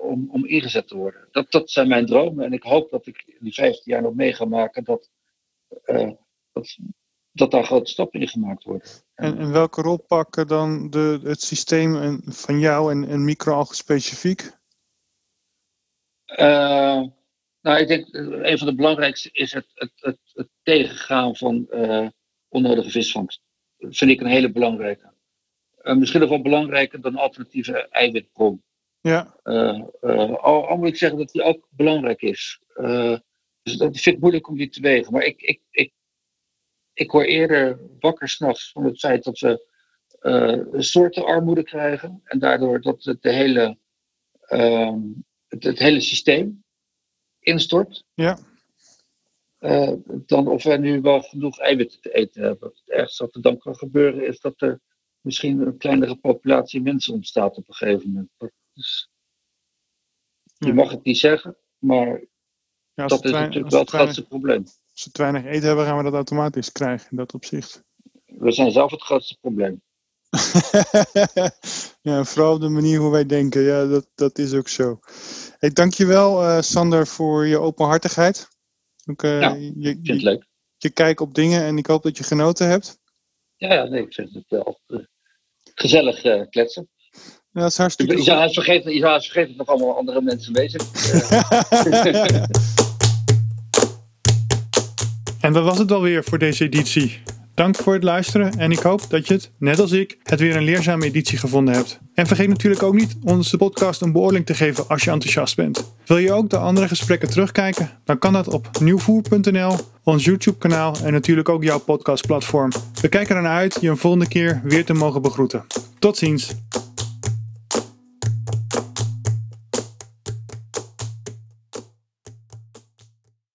om, om ingezet te worden. Dat, dat zijn mijn dromen en ik hoop dat ik in die 15 jaar nog mee ga maken dat, dat, dat daar grote stappen in gemaakt worden. En, en welke rol pakken dan de, het systeem van jou en, en microalgen specifiek? Nou, ik denk uh, een van de belangrijkste is het, het, het, het tegengaan van uh, onnodige visvangst. Dat vind ik een hele belangrijke. Uh, misschien nog wel belangrijker dan alternatieve eiwitbron. Ja. al, al moet ik zeggen dat die ook belangrijk is. dus dat vind ik moeilijk om die te wegen. Maar ik, ik, ik, ik hoor eerder wakker s'nachts van het feit dat we soortenarmoede krijgen. En daardoor dat het, de hele, ehm, het, het hele systeem instort. Ja. Uh, dan of wij nu wel genoeg eiwitten te eten hebben. Het ergste wat er dan kan gebeuren is dat er misschien een kleinere populatie mensen ontstaat op een gegeven moment. Dus, je ja. mag het niet zeggen, maar ja, dat is natuurlijk wel het grootste probleem. Als we te weinig eten hebben, gaan we dat automatisch krijgen in dat opzicht. We zijn zelf het grootste probleem. ja, vooral op de manier hoe wij denken. Ja, dat, dat is ook zo. Hey, dankjewel uh, Sander voor je openhartigheid. Ook, uh, ja, je, vind het leuk. Je kijk op dingen en ik hoop dat je genoten hebt. Ja, ja nee, ik vind het wel uh, gezellig kletsen. Ja, dat is hartstikke Je zou haast vergeten, je zou vergeten dat nog allemaal andere mensen bezig En dat was het alweer voor deze editie. Dank voor het luisteren en ik hoop dat je het, net als ik, het weer een leerzame editie gevonden hebt. En vergeet natuurlijk ook niet onze podcast een beoordeling te geven als je enthousiast bent. Wil je ook de andere gesprekken terugkijken? Dan kan dat op nieuwvoer.nl, ons YouTube kanaal en natuurlijk ook jouw podcastplatform. We kijken ernaar uit je een volgende keer weer te mogen begroeten. Tot ziens!